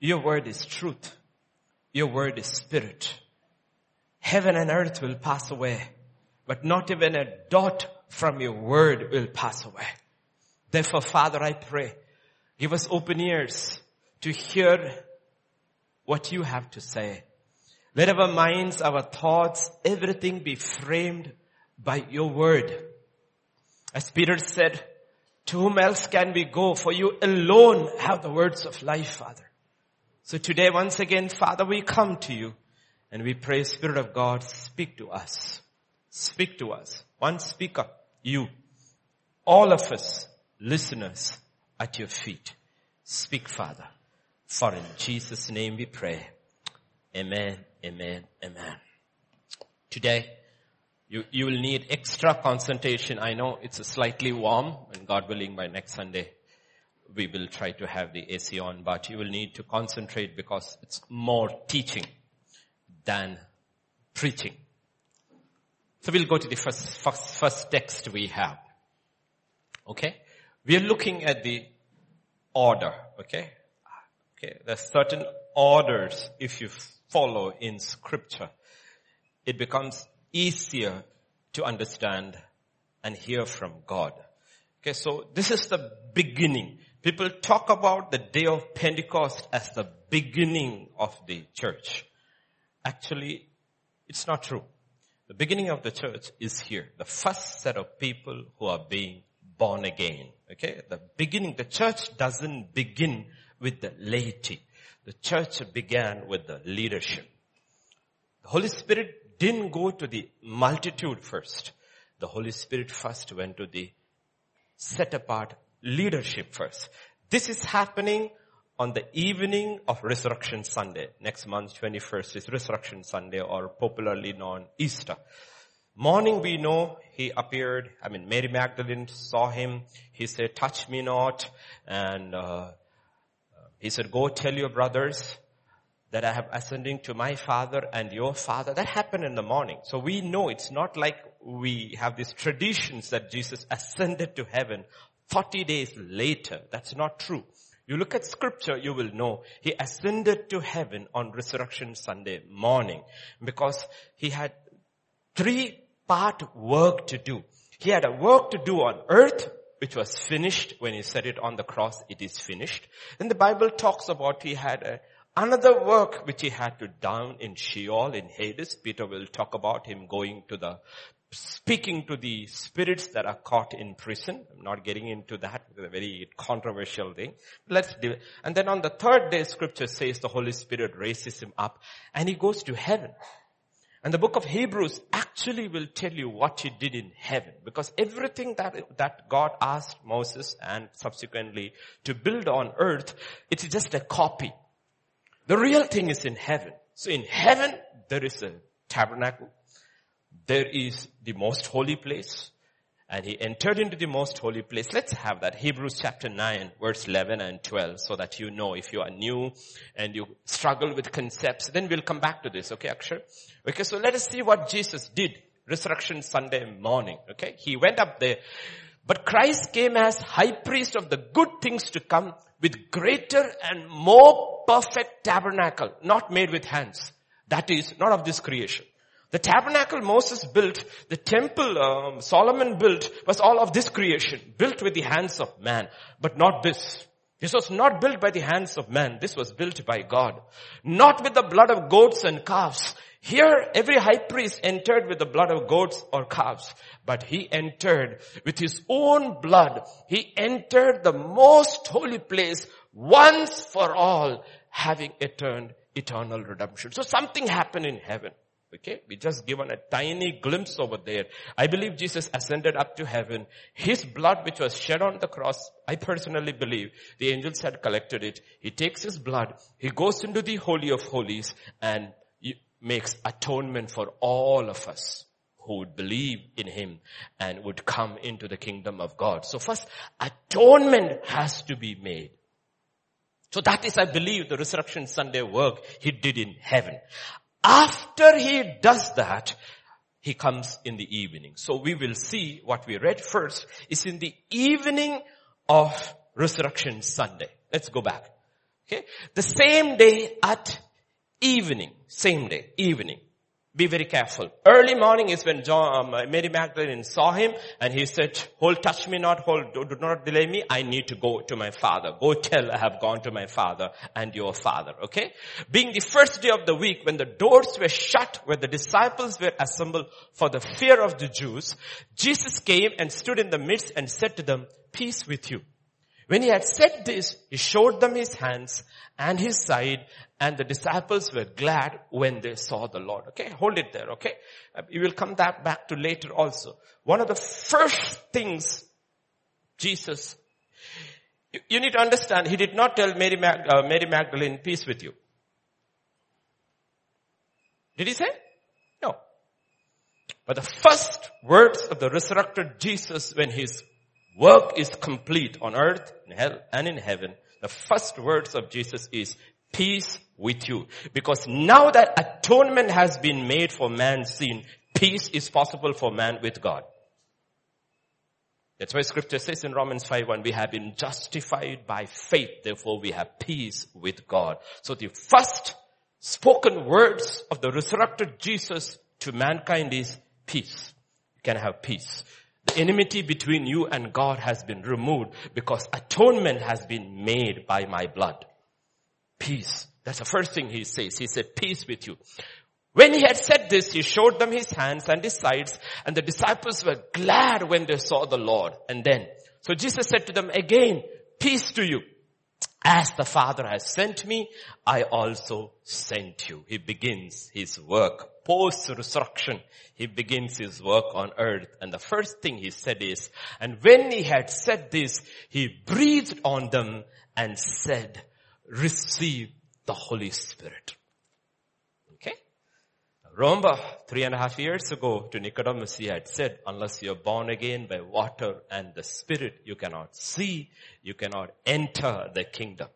Your word is truth. Your word is spirit. Heaven and earth will pass away, but not even a dot from your word will pass away. Therefore, Father, I pray, give us open ears to hear what you have to say. Let our minds, our thoughts, everything be framed by your word. As Peter said, to whom else can we go? For you alone have the words of life, Father. So today, once again, Father, we come to you and we pray, Spirit of God, speak to us. Speak to us. One speaker, you. All of us, listeners, at your feet. Speak, Father. For in Jesus' name we pray. Amen, amen, amen. Today, you, you will need extra concentration. I know it's slightly warm and God willing by next Sunday we will try to have the AC on, but you will need to concentrate because it's more teaching than preaching. So we'll go to the first, first, first text we have. Okay? We are looking at the order. Okay? Okay. There's certain orders if you follow in scripture. It becomes easier to understand and hear from God. Okay, so this is the beginning. People talk about the day of Pentecost as the beginning of the church. Actually, it's not true. The beginning of the church is here. The first set of people who are being born again. Okay? The beginning, the church doesn't begin with the laity. The church began with the leadership. The Holy Spirit didn't go to the multitude first. The Holy Spirit first went to the set apart leadership first. This is happening on the evening of Resurrection Sunday. Next month, 21st is Resurrection Sunday or popularly known Easter. Morning we know he appeared, I mean Mary Magdalene saw him, he said touch me not and uh, he said go tell your brothers that I have ascending to my father and your father. That happened in the morning. So we know it's not like we have these traditions that Jesus ascended to heaven 40 days later. That's not true. You look at scripture, you will know he ascended to heaven on resurrection Sunday morning because he had three part work to do. He had a work to do on earth, which was finished when he said it on the cross, it is finished. Then the Bible talks about he had a Another work which he had to down in Sheol, in Hades, Peter will talk about him going to the, speaking to the spirits that are caught in prison. I'm not getting into that. It's a very controversial thing. Let's do it. And then on the third day, scripture says the Holy Spirit raises him up and he goes to heaven. And the book of Hebrews actually will tell you what he did in heaven. Because everything that, that God asked Moses and subsequently to build on earth, it's just a copy. The real thing is in heaven. So in heaven, there is a tabernacle. There is the most holy place. And he entered into the most holy place. Let's have that. Hebrews chapter 9 verse 11 and 12 so that you know if you are new and you struggle with concepts. Then we'll come back to this. Okay, Akshar? Okay, so let us see what Jesus did. Resurrection Sunday morning. Okay, he went up there. But Christ came as high priest of the good things to come with greater and more perfect tabernacle, not made with hands. That is not of this creation. The tabernacle Moses built, the temple um, Solomon built was all of this creation, built with the hands of man, but not this. This was not built by the hands of man. This was built by God. Not with the blood of goats and calves. Here, every high priest entered with the blood of goats or calves, but he entered with his own blood. He entered the most holy place once for all, having attained eternal redemption. So something happened in heaven. Okay, we just given a tiny glimpse over there. I believe Jesus ascended up to heaven. His blood which was shed on the cross, I personally believe the angels had collected it. He takes his blood, he goes into the holy of holies and makes atonement for all of us who would believe in him and would come into the kingdom of God. So first, atonement has to be made. So that is, I believe, the resurrection Sunday work he did in heaven. After he does that, he comes in the evening. So we will see what we read first is in the evening of resurrection Sunday. Let's go back. Okay. The same day at evening, same day, evening. Be very careful. Early morning is when John, um, Mary Magdalene saw him and he said, hold, touch me not, hold, do, do, not delay me. I need to go to my father. Go tell I have gone to my father and your father. Okay? Being the first day of the week when the doors were shut, where the disciples were assembled for the fear of the Jews, Jesus came and stood in the midst and said to them, peace with you. When he had said this, he showed them his hands and his side and the disciples were glad when they saw the Lord. Okay, hold it there, okay? You will come that back to later also. One of the first things Jesus, you need to understand, he did not tell Mary, Mag, uh, Mary Magdalene, peace with you. Did he say? No. But the first words of the resurrected Jesus when his work is complete on earth, in hell, and in heaven, the first words of Jesus is, peace with you. Because now that atonement has been made for man's sin, peace is possible for man with God. That's why scripture says in Romans five 5:1, we have been justified by faith, therefore we have peace with God. So the first spoken words of the resurrected Jesus to mankind is peace. You can have peace. The enmity between you and God has been removed because atonement has been made by my blood. Peace. That's the first thing he says. He said, peace with you. When he had said this, he showed them his hands and his sides, and the disciples were glad when they saw the Lord. And then, so Jesus said to them again, peace to you. As the Father has sent me, I also sent you. He begins his work. Post-resurrection, he begins his work on earth. And the first thing he said is, and when he had said this, he breathed on them and said, receive the Holy Spirit. Okay? Remember, three and a half years ago to Nicodemus, he had said, unless you're born again by water and the Spirit, you cannot see, you cannot enter the kingdom.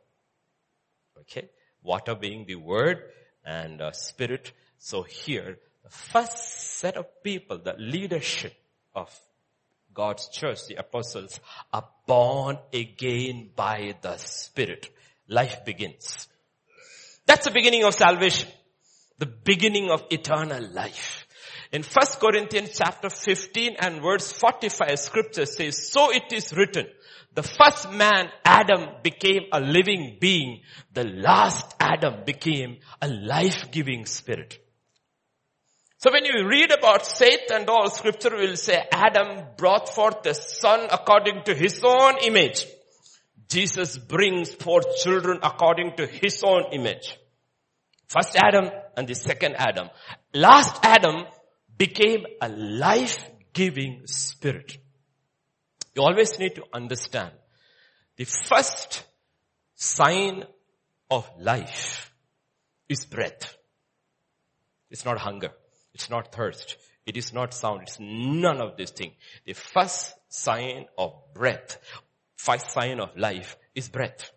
Okay? Water being the word and uh, Spirit. So here, the first set of people, the leadership of God's church, the apostles, are born again by the Spirit. Life begins. That's the beginning of salvation. The beginning of eternal life. In 1 Corinthians chapter 15 and verse 45 scripture says, so it is written, the first man, Adam, became a living being. The last Adam became a life-giving spirit. So when you read about Seth and all, scripture will say Adam brought forth a son according to his own image. Jesus brings forth children according to his own image. First Adam and the second Adam. Last Adam became a life-giving spirit. You always need to understand the first sign of life is breath. It's not hunger. It's not thirst. It is not sound. It's none of these things. The first sign of breath first sign of life is breath.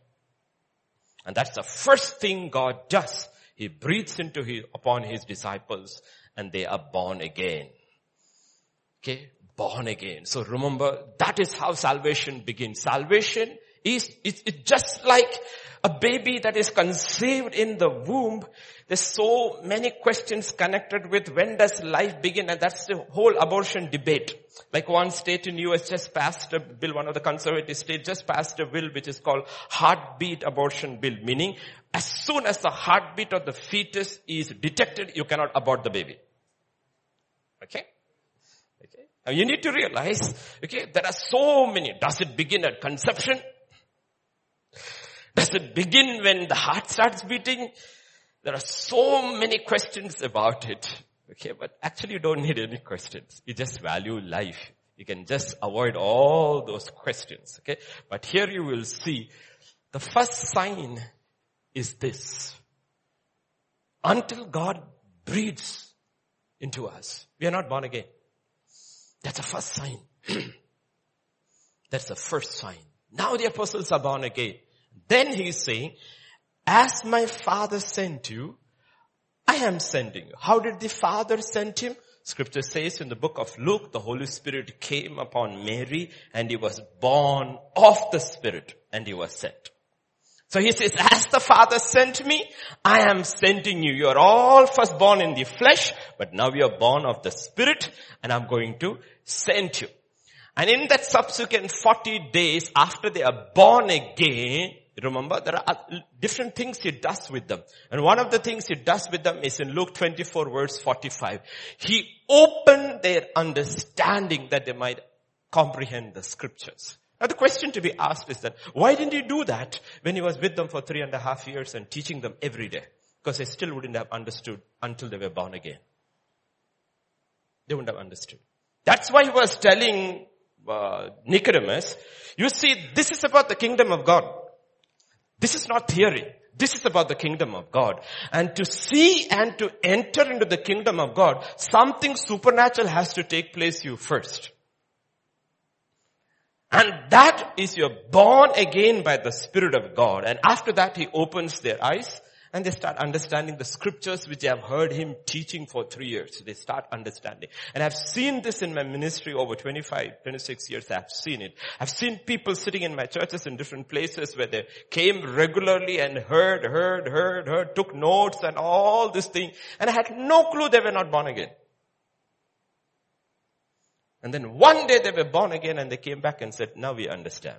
And that's the first thing God does. He breathes into his, upon his disciples and they are born again. Okay, born again. So remember, that is how salvation begins. Salvation is, it's, it's just like a baby that is conceived in the womb. There's so many questions connected with when does life begin and that's the whole abortion debate. Like one state in US just passed a bill, one of the conservative states just passed a bill which is called heartbeat abortion bill, meaning as soon as the heartbeat of the fetus is detected, you cannot abort the baby. Okay? Okay. Now you need to realize, okay, there are so many. Does it begin at conception? Does it begin when the heart starts beating? There are so many questions about it. Okay, but actually you don't need any questions. You just value life. You can just avoid all those questions. Okay, but here you will see the first sign is this. Until God breathes into us, we are not born again. That's the first sign. That's the first sign. Now the apostles are born again. Then he's saying, as my father sent you, I am sending you. How did the father send him? Scripture says in the book of Luke, the Holy Spirit came upon Mary and he was born of the Spirit and he was sent. So he says, as the Father sent me, I am sending you. You are all first born in the flesh, but now you are born of the Spirit, and I'm going to send you. And in that subsequent 40 days after they are born again, remember there are different things he does with them. And one of the things he does with them is in Luke 24 verse 45. He opened their understanding that they might comprehend the scriptures. Now the question to be asked is that, why didn't he do that when he was with them for three and a half years and teaching them every day? Because they still wouldn't have understood until they were born again. They wouldn't have understood. That's why he was telling uh, Nicodemus, you see, this is about the kingdom of God. This is not theory. This is about the kingdom of God. And to see and to enter into the kingdom of God, something supernatural has to take place you first. And that is you're born again by the Spirit of God. And after that, He opens their eyes and they start understanding the scriptures which they have heard Him teaching for three years. They start understanding. And I've seen this in my ministry over 25, 26 years. I've seen it. I've seen people sitting in my churches in different places where they came regularly and heard, heard, heard, heard, took notes and all this thing. And I had no clue they were not born again. And then one day they were born again and they came back and said, now we understand.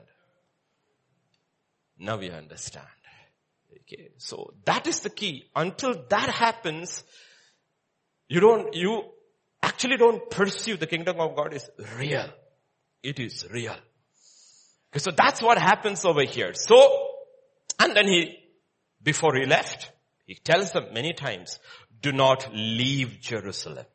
Now we understand. Okay. So that is the key. Until that happens, you don't, you actually don't perceive the kingdom of God is real. It is real. Okay, so that's what happens over here. So, and then he, before he left, he tells them many times, do not leave Jerusalem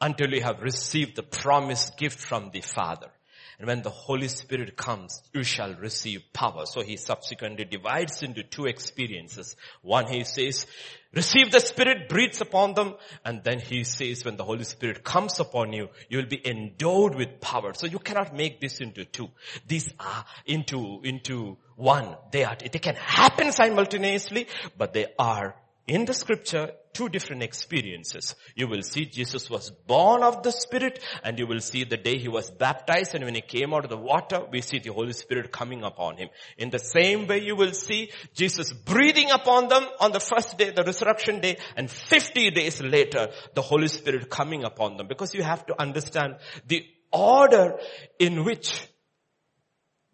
until you have received the promised gift from the Father. And when the Holy Spirit comes, you shall receive power. So he subsequently divides into two experiences. One he says, receive the Spirit, breathes upon them. And then he says, when the Holy Spirit comes upon you, you will be endowed with power. So you cannot make this into two. These are into, into one. They are, they can happen simultaneously, but they are in the scripture, two different experiences. You will see Jesus was born of the Spirit and you will see the day he was baptized and when he came out of the water, we see the Holy Spirit coming upon him. In the same way you will see Jesus breathing upon them on the first day, the resurrection day, and 50 days later, the Holy Spirit coming upon them. Because you have to understand the order in which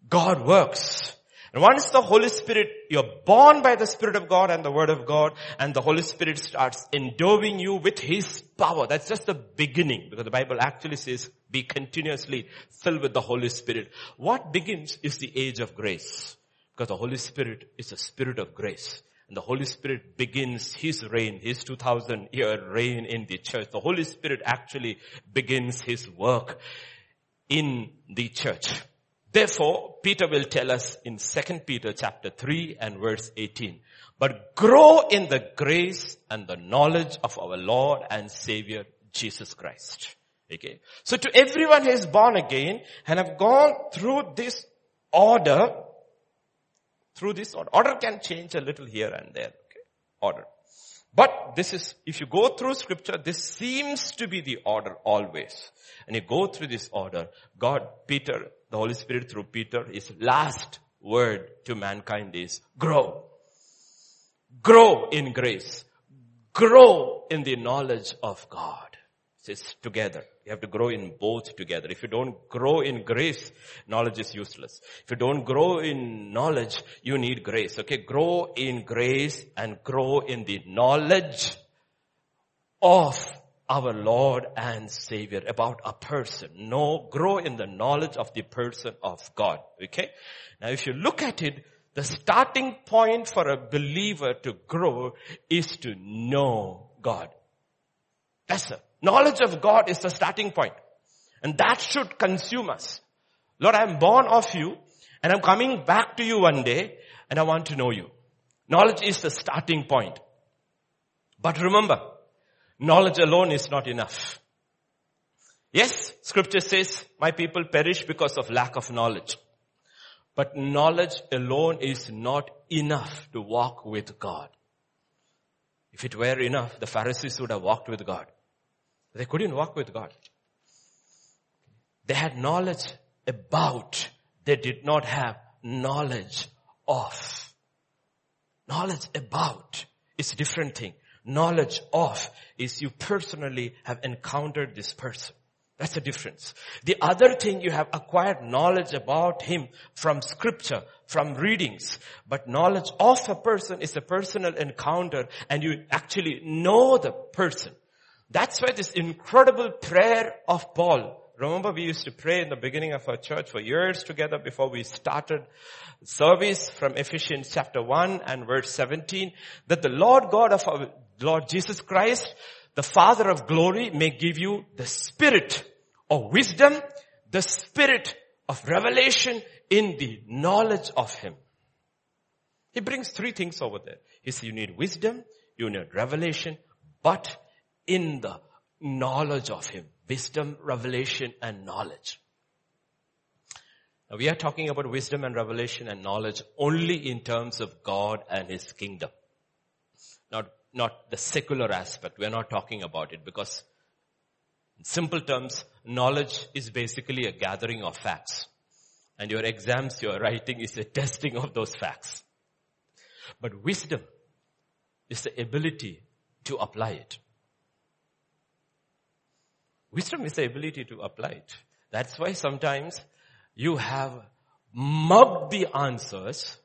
God works. And once the Holy Spirit, you're born by the Spirit of God and the Word of God, and the Holy Spirit starts endowing you with His power. That's just the beginning, because the Bible actually says, be continuously filled with the Holy Spirit. What begins is the age of grace, because the Holy Spirit is a Spirit of grace. And the Holy Spirit begins His reign, His 2000 year reign in the church. The Holy Spirit actually begins His work in the church. Therefore, Peter will tell us in 2 Peter chapter 3 and verse 18, but grow in the grace and the knowledge of our Lord and Savior Jesus Christ. Okay. So to everyone who is born again and have gone through this order, through this order, order can change a little here and there. Okay. Order. But this is, if you go through scripture, this seems to be the order always. And you go through this order, God, Peter, the Holy Spirit through Peter, his last word to mankind is grow. Grow in grace. Grow in the knowledge of God. It's together. You have to grow in both together. If you don't grow in grace, knowledge is useless. If you don't grow in knowledge, you need grace. Okay, grow in grace and grow in the knowledge of our Lord and Savior, about a person. No, grow in the knowledge of the person of God. Okay? Now if you look at it, the starting point for a believer to grow is to know God. That's it. Knowledge of God is the starting point. And that should consume us. Lord, I'm born of you and I'm coming back to you one day and I want to know you. Knowledge is the starting point. But remember, knowledge alone is not enough. Yes, scripture says, my people perish because of lack of knowledge. But knowledge alone is not enough to walk with God. If it were enough, the Pharisees would have walked with God. They couldn't walk with God. They had knowledge about, they did not have knowledge of. Knowledge about is a different thing. Knowledge of is you personally have encountered this person. That's the difference. The other thing you have acquired knowledge about him from scripture, from readings. But knowledge of a person is a personal encounter and you actually know the person. That's why this incredible prayer of Paul. Remember we used to pray in the beginning of our church for years together before we started service from Ephesians chapter 1 and verse 17 that the Lord God of our Lord Jesus Christ the Father of glory may give you the spirit of wisdom, the spirit of revelation in the knowledge of Him. He brings three things over there. He says you need wisdom, you need revelation, but in the knowledge of Him. Wisdom, revelation, and knowledge. Now we are talking about wisdom and revelation and knowledge only in terms of God and His kingdom. Not not the secular aspect. We're not talking about it because in simple terms, knowledge is basically a gathering of facts. And your exams you're writing is a testing of those facts. But wisdom is the ability to apply it. Wisdom is the ability to apply it. That's why sometimes you have mugged the answers,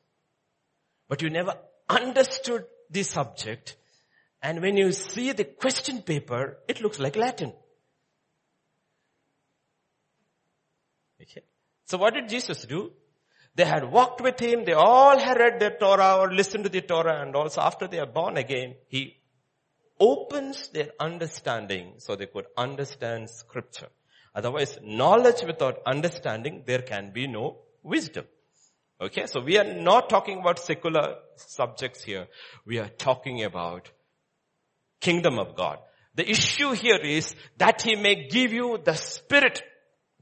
but you never understood the subject and when you see the question paper, it looks like Latin. Okay. So what did Jesus do? They had walked with him. They all had read the Torah or listened to the Torah and also after they are born again, he opens their understanding so they could understand scripture. Otherwise, knowledge without understanding, there can be no wisdom. Okay, so we are not talking about secular subjects here. We are talking about kingdom of God. The issue here is that he may give you the spirit.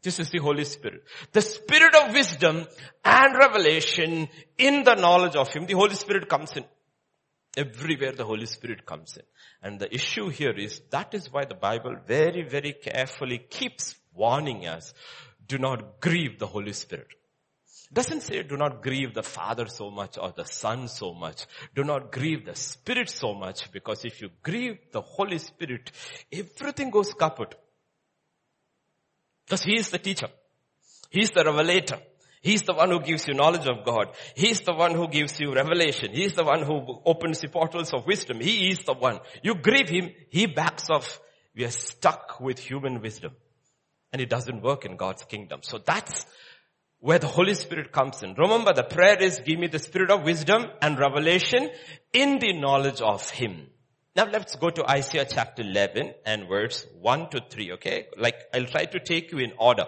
This is the Holy Spirit. The spirit of wisdom and revelation in the knowledge of him. The Holy Spirit comes in. Everywhere the Holy Spirit comes in. And the issue here is that is why the Bible very, very carefully keeps warning us. Do not grieve the Holy Spirit doesn't say do not grieve the Father so much or the Son so much. Do not grieve the Spirit so much because if you grieve the Holy Spirit, everything goes kaput. Because He is the teacher. He is the revelator. He's the one who gives you knowledge of God. He's the one who gives you revelation. He's the one who opens the portals of wisdom. He is the one. You grieve Him, He backs off. We are stuck with human wisdom. And it doesn't work in God's kingdom. So that's where the Holy Spirit comes in. Remember the prayer is give me the spirit of wisdom and revelation in the knowledge of Him. Now let's go to Isaiah chapter 11 and verse 1 to 3, okay? Like I'll try to take you in order.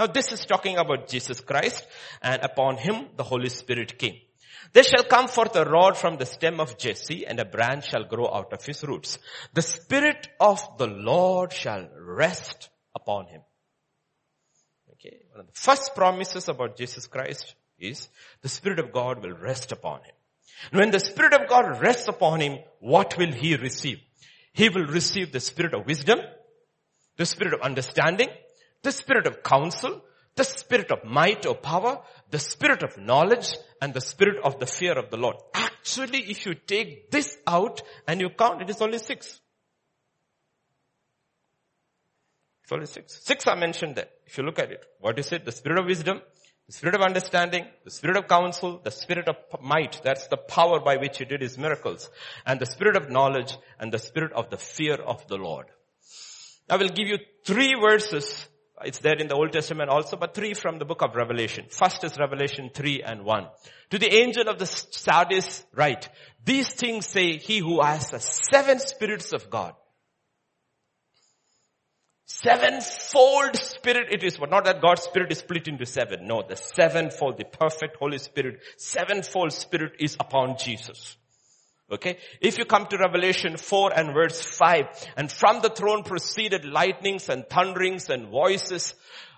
Now this is talking about Jesus Christ and upon Him the Holy Spirit came. There shall come forth a rod from the stem of Jesse and a branch shall grow out of his roots. The Spirit of the Lord shall rest upon him Okay. One of the first promises about Jesus Christ is the Spirit of God will rest upon him. And when the Spirit of God rests upon him, what will he receive? He will receive the Spirit of wisdom, the Spirit of understanding, the Spirit of counsel, the Spirit of might or power, the Spirit of knowledge, and the Spirit of the fear of the Lord. Actually, if you take this out and you count, it is only six. It's only six. Six are mentioned there. If you look at it, what is it? The spirit of wisdom, the spirit of understanding, the spirit of counsel, the spirit of might, that's the power by which he did his miracles, and the spirit of knowledge, and the spirit of the fear of the Lord. I will give you three verses. It's there in the Old Testament also, but three from the book of Revelation. First is Revelation 3 and 1. To the angel of the Sardis write, these things say he who has the seven spirits of God Sevenfold spirit it is, but not that God's spirit is split into seven. No, the sevenfold, the perfect Holy Spirit, sevenfold spirit is upon Jesus. Okay? If you come to Revelation 4 and verse 5, and from the throne proceeded lightnings and thunderings and voices,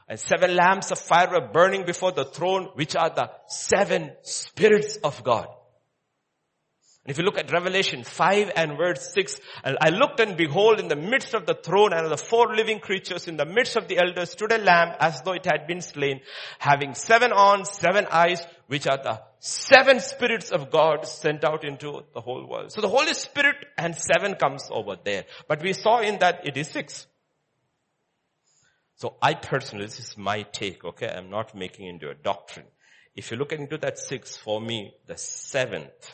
and seven lamps of fire were burning before the throne, which are the seven spirits of God. And if you look at Revelation 5 and verse 6, I looked and behold in the midst of the throne and the four living creatures in the midst of the elders stood a lamb as though it had been slain, having seven horns, seven eyes, which are the seven spirits of God sent out into the whole world. So the Holy Spirit and seven comes over there. But we saw in that it is six. So I personally, this is my take, okay? I'm not making into a doctrine. If you look into that six, for me, the seventh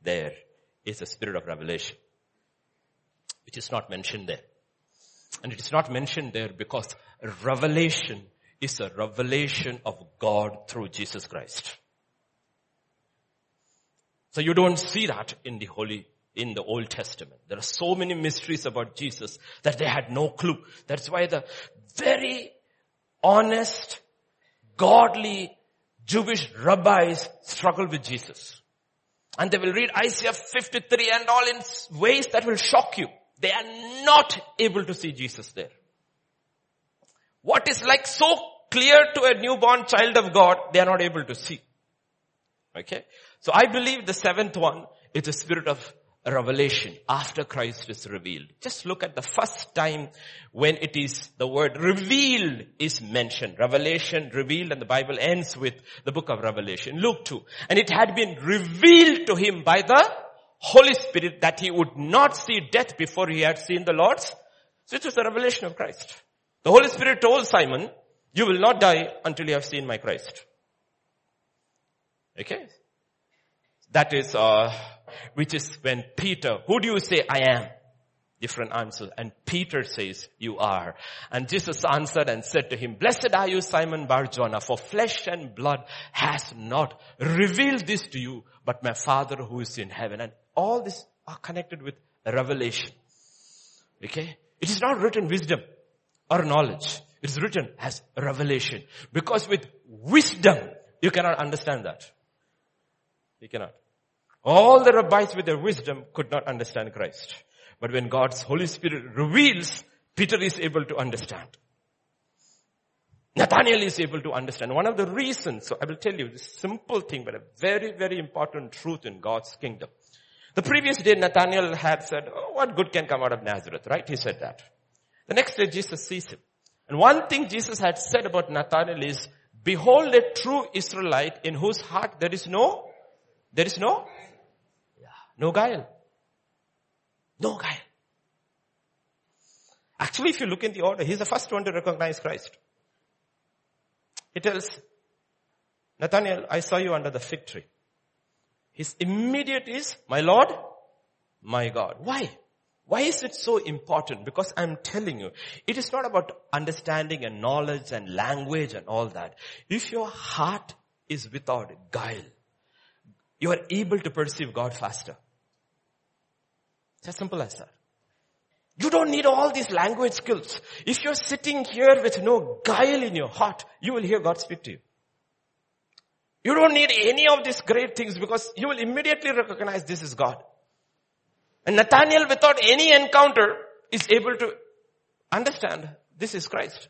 there is the spirit of revelation, which is not mentioned there. And it is not mentioned there because revelation is a revelation of God through Jesus Christ. So you don't see that in the Holy, in the Old Testament. There are so many mysteries about Jesus that they had no clue. That's why the very honest, godly Jewish rabbis struggle with Jesus. And they will read Isaiah 53 and all in ways that will shock you. They are not able to see Jesus there. What is like so clear to a newborn child of God, they are not able to see. Okay? So I believe the seventh one is the spirit of revelation after Christ is revealed. Just look at the first time when it is the word revealed is mentioned. Revelation, revealed, and the Bible ends with the book of Revelation. Luke 2. And it had been revealed to him by the Holy Spirit that he would not see death before he had seen the Lord's. So it was the revelation of Christ. The Holy Spirit told Simon, you will not die until you have seen my Christ. Okay? That is, uh, which is when Peter, who do you say I am? Different answer. And Peter says, you are. And Jesus answered and said to him, blessed are you Simon Barjona, for flesh and blood has not revealed this to you, but my father who is in heaven. And all this are connected with revelation. Okay? It is not written wisdom or knowledge. It is written as revelation. Because with wisdom, you cannot understand that. You cannot. All the rabbis with their wisdom could not understand Christ. But when God's Holy Spirit reveals, Peter is able to understand. Nathaniel is able to understand. One of the reasons, so I will tell you this simple thing, but a very, very important truth in God's kingdom. The previous day Nathaniel had said, oh, what good can come out of Nazareth, right? He said that. The next day Jesus sees him. And one thing Jesus had said about Nathaniel is, behold a true Israelite in whose heart there is no, there is no no guile. No guile. Actually, if you look in the order, he's the first one to recognize Christ. He tells, Nathaniel, I saw you under the fig tree. His immediate is, my Lord, my God. Why? Why is it so important? Because I'm telling you, it is not about understanding and knowledge and language and all that. If your heart is without guile, you are able to perceive God faster. It's as simple as that. You don't need all these language skills. If you're sitting here with no guile in your heart, you will hear God speak to you. You don't need any of these great things because you will immediately recognize this is God. And Nathaniel without any encounter is able to understand this is Christ.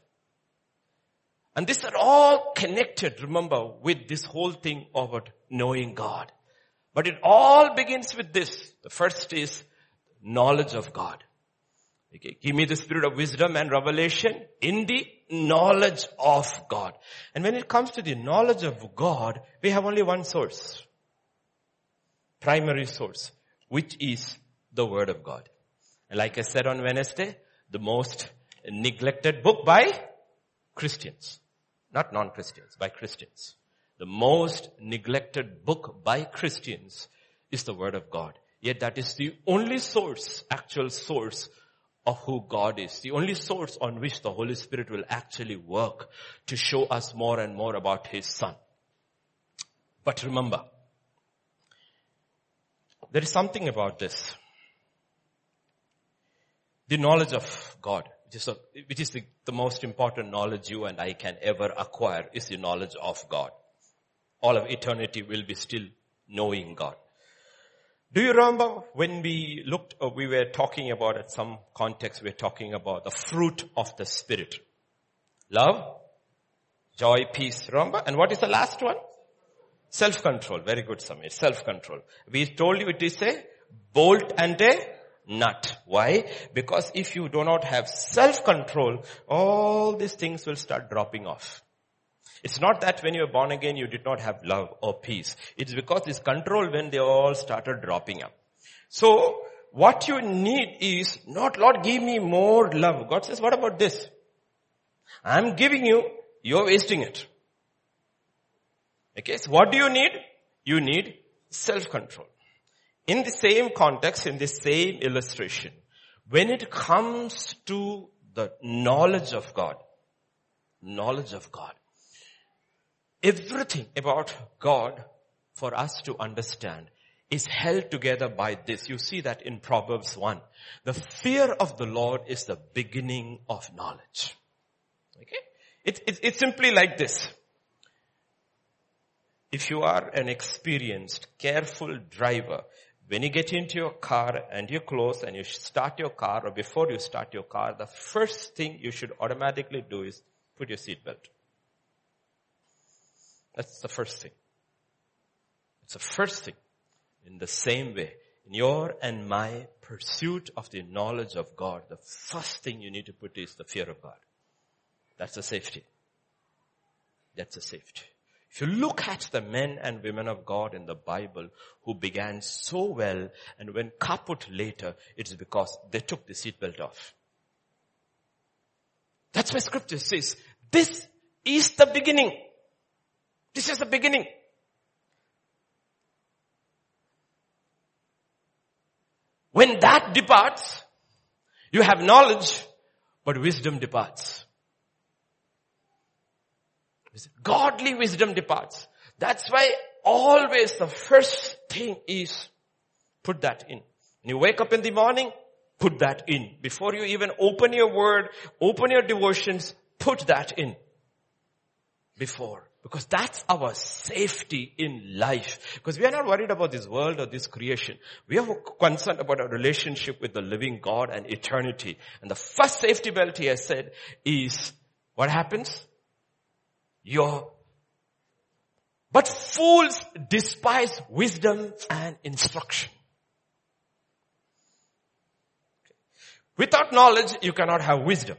And these are all connected, remember, with this whole thing about knowing God. But it all begins with this. The first is knowledge of God. Okay. Give me the spirit of wisdom and revelation in the knowledge of God. And when it comes to the knowledge of God, we have only one source. Primary source, which is the Word of God. And like I said on Wednesday, the most neglected book by Christians. Not non-Christians, by Christians. The most neglected book by Christians is the Word of God. Yet that is the only source, actual source of who God is. The only source on which the Holy Spirit will actually work to show us more and more about His Son. But remember, there is something about this. The knowledge of God, which is, a, which is the, the most important knowledge you and I can ever acquire, is the knowledge of God. All of eternity will be still knowing God. Do you remember when we looked, or we were talking about at some context, we were talking about the fruit of the Spirit. Love, joy, peace, remember? And what is the last one? Self-control. Very good, Samir. Self-control. We told you it is a bolt and a nut. Why? Because if you do not have self-control, all these things will start dropping off. It's not that when you were born again you did not have love or peace. It's because this control when they all started dropping up. So what you need is not Lord give me more love. God says what about this? I'm giving you, you're wasting it. Okay, so what do you need? You need self-control. In the same context, in the same illustration, when it comes to the knowledge of God, knowledge of God, everything about God for us to understand is held together by this. You see that in Proverbs 1. The fear of the Lord is the beginning of knowledge. Okay? It, it, it's simply like this. If you are an experienced, careful driver, when you get into your car and you close and you start your car or before you start your car, the first thing you should automatically do is put your seatbelt. That's the first thing. It's the first thing. In the same way, in your and my pursuit of the knowledge of God, the first thing you need to put is the fear of God. That's a safety. That's a safety. If you look at the men and women of God in the Bible who began so well and went kaput later, it's because they took the seatbelt off. That's why scripture says, this is the beginning. This is the beginning. When that departs, you have knowledge, but wisdom departs. Godly wisdom departs. That's why always the first thing is put that in. When you wake up in the morning, put that in. Before you even open your word, open your devotions, put that in. Before. Because that's our safety in life. Because we are not worried about this world or this creation. We are concerned about our relationship with the living God and eternity. And the first safety belt he has said is, what happens? your but fools despise wisdom and instruction. Without knowledge, you cannot have wisdom.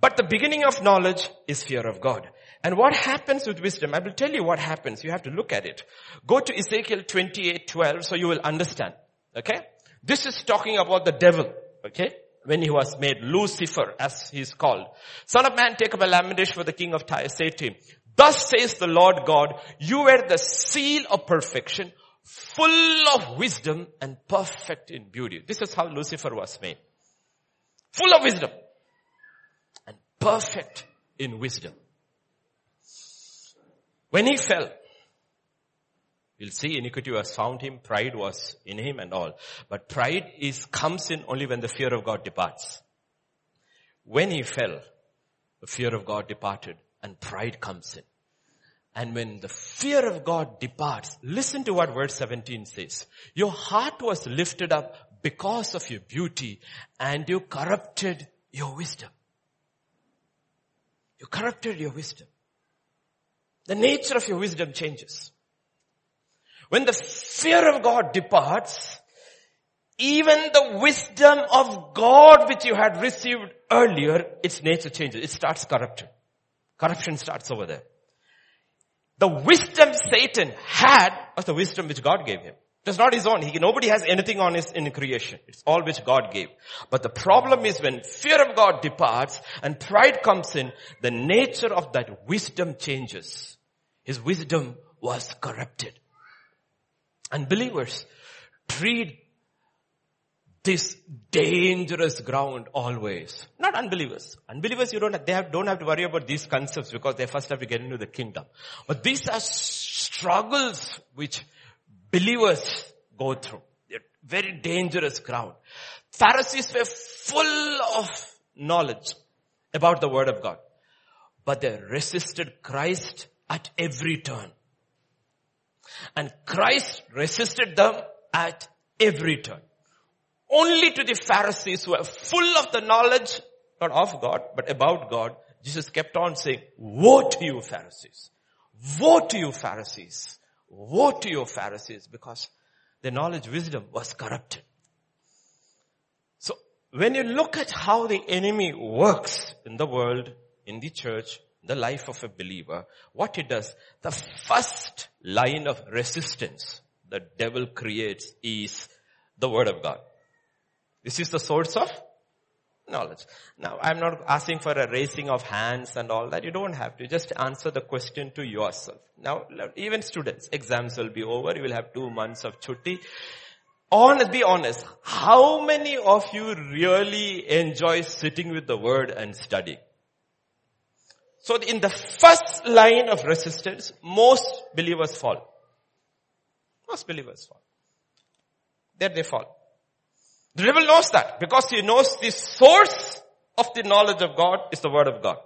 But the beginning of knowledge is fear of God. And what happens with wisdom? I will tell you what happens. You have to look at it. Go to Ezekiel 28, 12 so you will understand. Okay? This is talking about the devil. Okay? when he was made Lucifer as he is called. Son of man, take up a lamentation for the king of Tyre. Say to him, thus says the Lord God, you were the seal of perfection, full of wisdom and perfect in beauty. This is how Lucifer was made. Full of wisdom and perfect in wisdom. When he fell, We'll see iniquity was found him, pride was in him and all. But pride is, comes in only when the fear of God departs. When he fell, the fear of God departed and pride comes in. And when the fear of God departs, listen to what verse 17 says. Your heart was lifted up because of your beauty and you corrupted your wisdom. You corrupted your wisdom. The nature of your wisdom changes. When the fear of God departs, even the wisdom of God which you had received earlier, its nature changes. It starts corrupting. Corruption starts over there. The wisdom Satan had was the wisdom which God gave him. It not his own. He, nobody has anything on his in creation. It's all which God gave. But the problem is when fear of God departs and pride comes in, the nature of that wisdom changes. His wisdom was corrupted. And believers, treat this dangerous ground always. Not unbelievers. Unbelievers, you don't, they have, don't have to worry about these concepts because they first have to get into the kingdom. But these are struggles which believers go through. They're very dangerous ground. Pharisees were full of knowledge about the word of God. But they resisted Christ at every turn. And Christ resisted them at every turn. Only to the Pharisees who are full of the knowledge, not of God, but about God, Jesus kept on saying, woe to you Pharisees. Woe to you Pharisees. Woe to you Pharisees because the knowledge, wisdom was corrupted. So when you look at how the enemy works in the world, in the church, the life of a believer, what it does, the first line of resistance the devil creates is the word of God. This is the source of knowledge. Now, I'm not asking for a raising of hands and all that. You don't have to. Just answer the question to yourself. Now, even students, exams will be over. You will have two months of chutti. Honest, be honest. How many of you really enjoy sitting with the word and studying? So in the first line of resistance, most believers fall. Most believers fall. There they fall. The devil knows that because he knows the source of the knowledge of God is the word of God.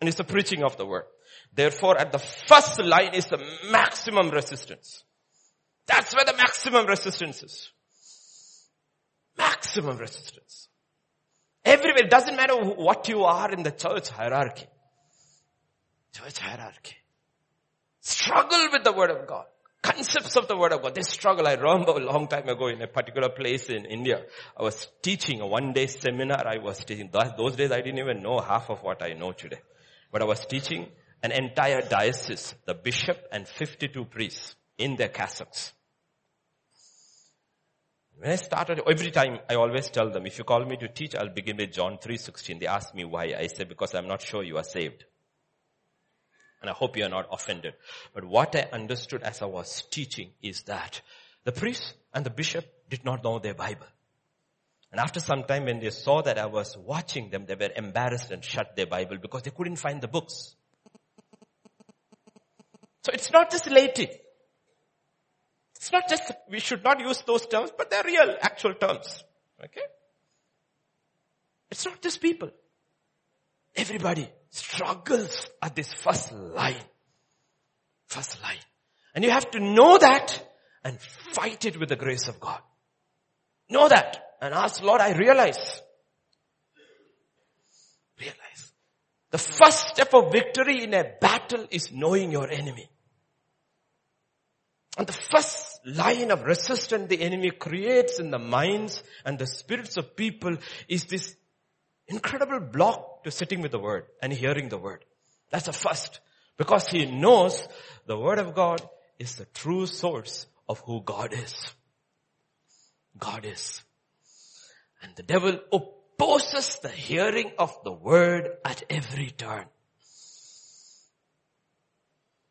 And it's the preaching of the word. Therefore at the first line is the maximum resistance. That's where the maximum resistance is. Maximum resistance. Everywhere. It doesn't matter what you are in the church hierarchy. Church hierarchy. Struggle with the word of God concepts of the word of God. They struggle. I remember a long time ago in a particular place in India, I was teaching a one day seminar. I was teaching. Those days I didn't even know half of what I know today. But I was teaching an entire diocese, the bishop and 52 priests in their cassocks. When I started, every time I always tell them, if you call me to teach, I'll begin with John 3.16. They ask me why. I say, because I'm not sure you are saved. And I hope you are not offended. But what I understood as I was teaching is that the priest and the bishop did not know their Bible. And after some time when they saw that I was watching them, they were embarrassed and shut their Bible because they couldn't find the books. So it's not just laity. It's not just, we should not use those terms, but they're real, actual terms. Okay? It's not just people. Everybody struggles at this first line. First line. And you have to know that and fight it with the grace of God. Know that and ask Lord, I realize. Realize. The first step of victory in a battle is knowing your enemy. And the first line of resistance the enemy creates in the minds and the spirits of people is this incredible block to sitting with the word and hearing the word. That's a first. Because he knows the word of God is the true source of who God is. God is. And the devil opposes the hearing of the word at every turn.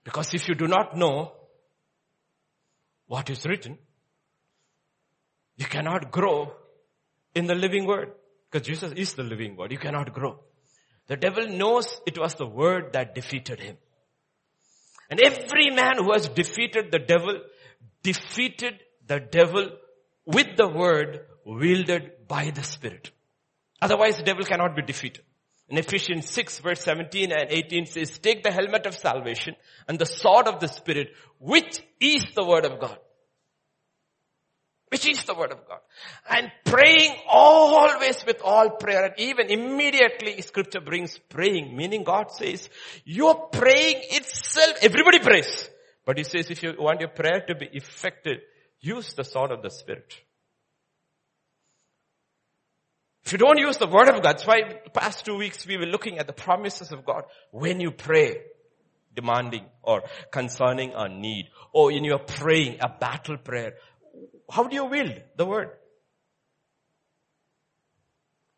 Because if you do not know what is written, you cannot grow in the living word. Because Jesus is the living word. You cannot grow. The devil knows it was the word that defeated him. And every man who has defeated the devil, defeated the devil with the word wielded by the Spirit. Otherwise the devil cannot be defeated. In Ephesians 6 verse 17 and 18 says, take the helmet of salvation and the sword of the Spirit, which is the word of God which is the word of God. And praying always with all prayer and even immediately scripture brings praying, meaning God says, you're praying itself, everybody prays. But he says if you want your prayer to be effective, use the sword of the spirit. If you don't use the word of God, that's why the past two weeks we were looking at the promises of God. When you pray, demanding or concerning a need, or in your praying, a battle prayer, how do you wield the word?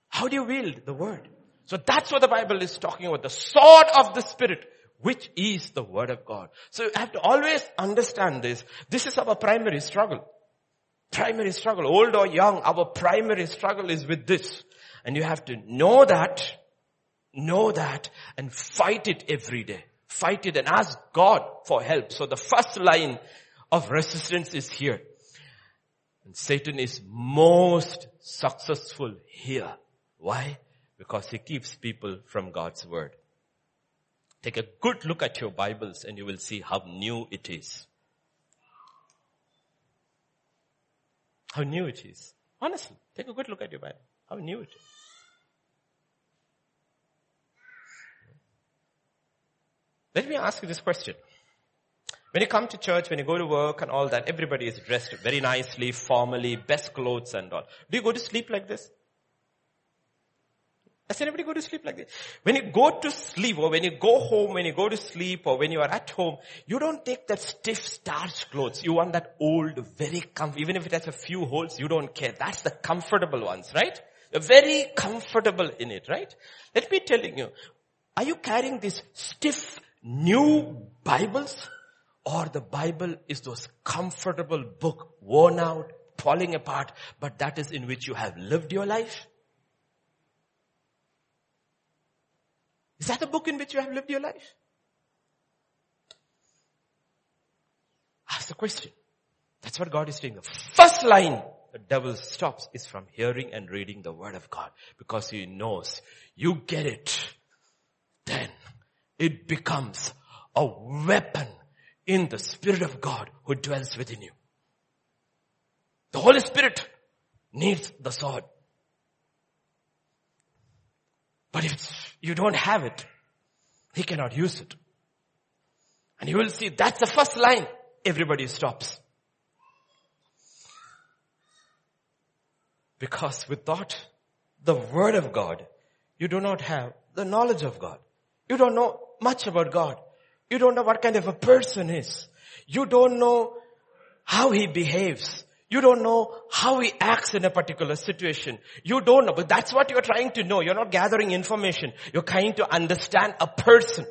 How do you wield the word? So that's what the Bible is talking about. The sword of the Spirit, which is the word of God. So you have to always understand this. This is our primary struggle. Primary struggle, old or young, our primary struggle is with this. And you have to know that, know that, and fight it every day. Fight it and ask God for help. So the first line of resistance is here. And Satan is most successful here. Why? Because he keeps people from God's word. Take a good look at your Bibles and you will see how new it is. How new it is. Honestly, take a good look at your Bible. How new it is. Let me ask you this question. When you come to church, when you go to work and all that, everybody is dressed very nicely, formally, best clothes and all. Do you go to sleep like this? Does anybody go to sleep like this? When you go to sleep or when you go home, when you go to sleep or when you are at home, you don't take that stiff starch clothes. You want that old, very comfy, even if it has a few holes, you don't care. That's the comfortable ones, right? You're very comfortable in it, right? Let me telling you, are you carrying these stiff new Bibles or the Bible is those comfortable book, worn out, falling apart, but that is in which you have lived your life? Is that the book in which you have lived your life? Ask the question. That's what God is saying. The first line the devil stops is from hearing and reading the word of God because he knows you get it. Then it becomes a weapon in the Spirit of God who dwells within you. The Holy Spirit needs the sword. But if you don't have it, he cannot use it. And you will see that's the first line. Everybody stops. Because without the word of God, you do not have the knowledge of God. You don't know much about God. You don't know what kind of a person is. You don't know how he behaves. You don't know how he acts in a particular situation. You don't know, but that's what you're trying to know. You're not gathering information. You're trying to understand a person.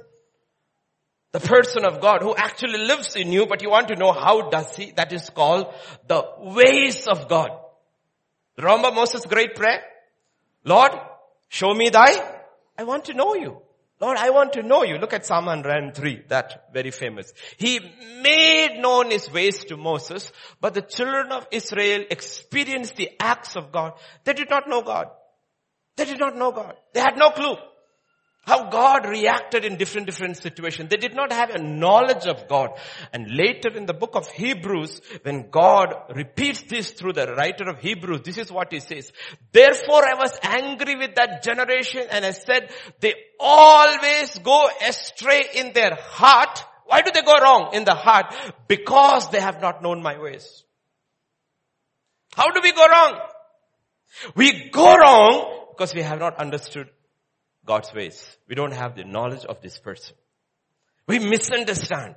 The person of God who actually lives in you, but you want to know how does he? That is called the ways of God. Remember Moses' great prayer? Lord, show me thy, I want to know you. Lord, I want to know you. Look at Psalm 103, that very famous. He made known his ways to Moses, but the children of Israel experienced the acts of God. They did not know God. They did not know God. They had no clue. How God reacted in different, different situations. They did not have a knowledge of God. And later in the book of Hebrews, when God repeats this through the writer of Hebrews, this is what he says. Therefore I was angry with that generation and I said, they always go astray in their heart. Why do they go wrong in the heart? Because they have not known my ways. How do we go wrong? We go wrong because we have not understood God's ways. We don't have the knowledge of this person. We misunderstand.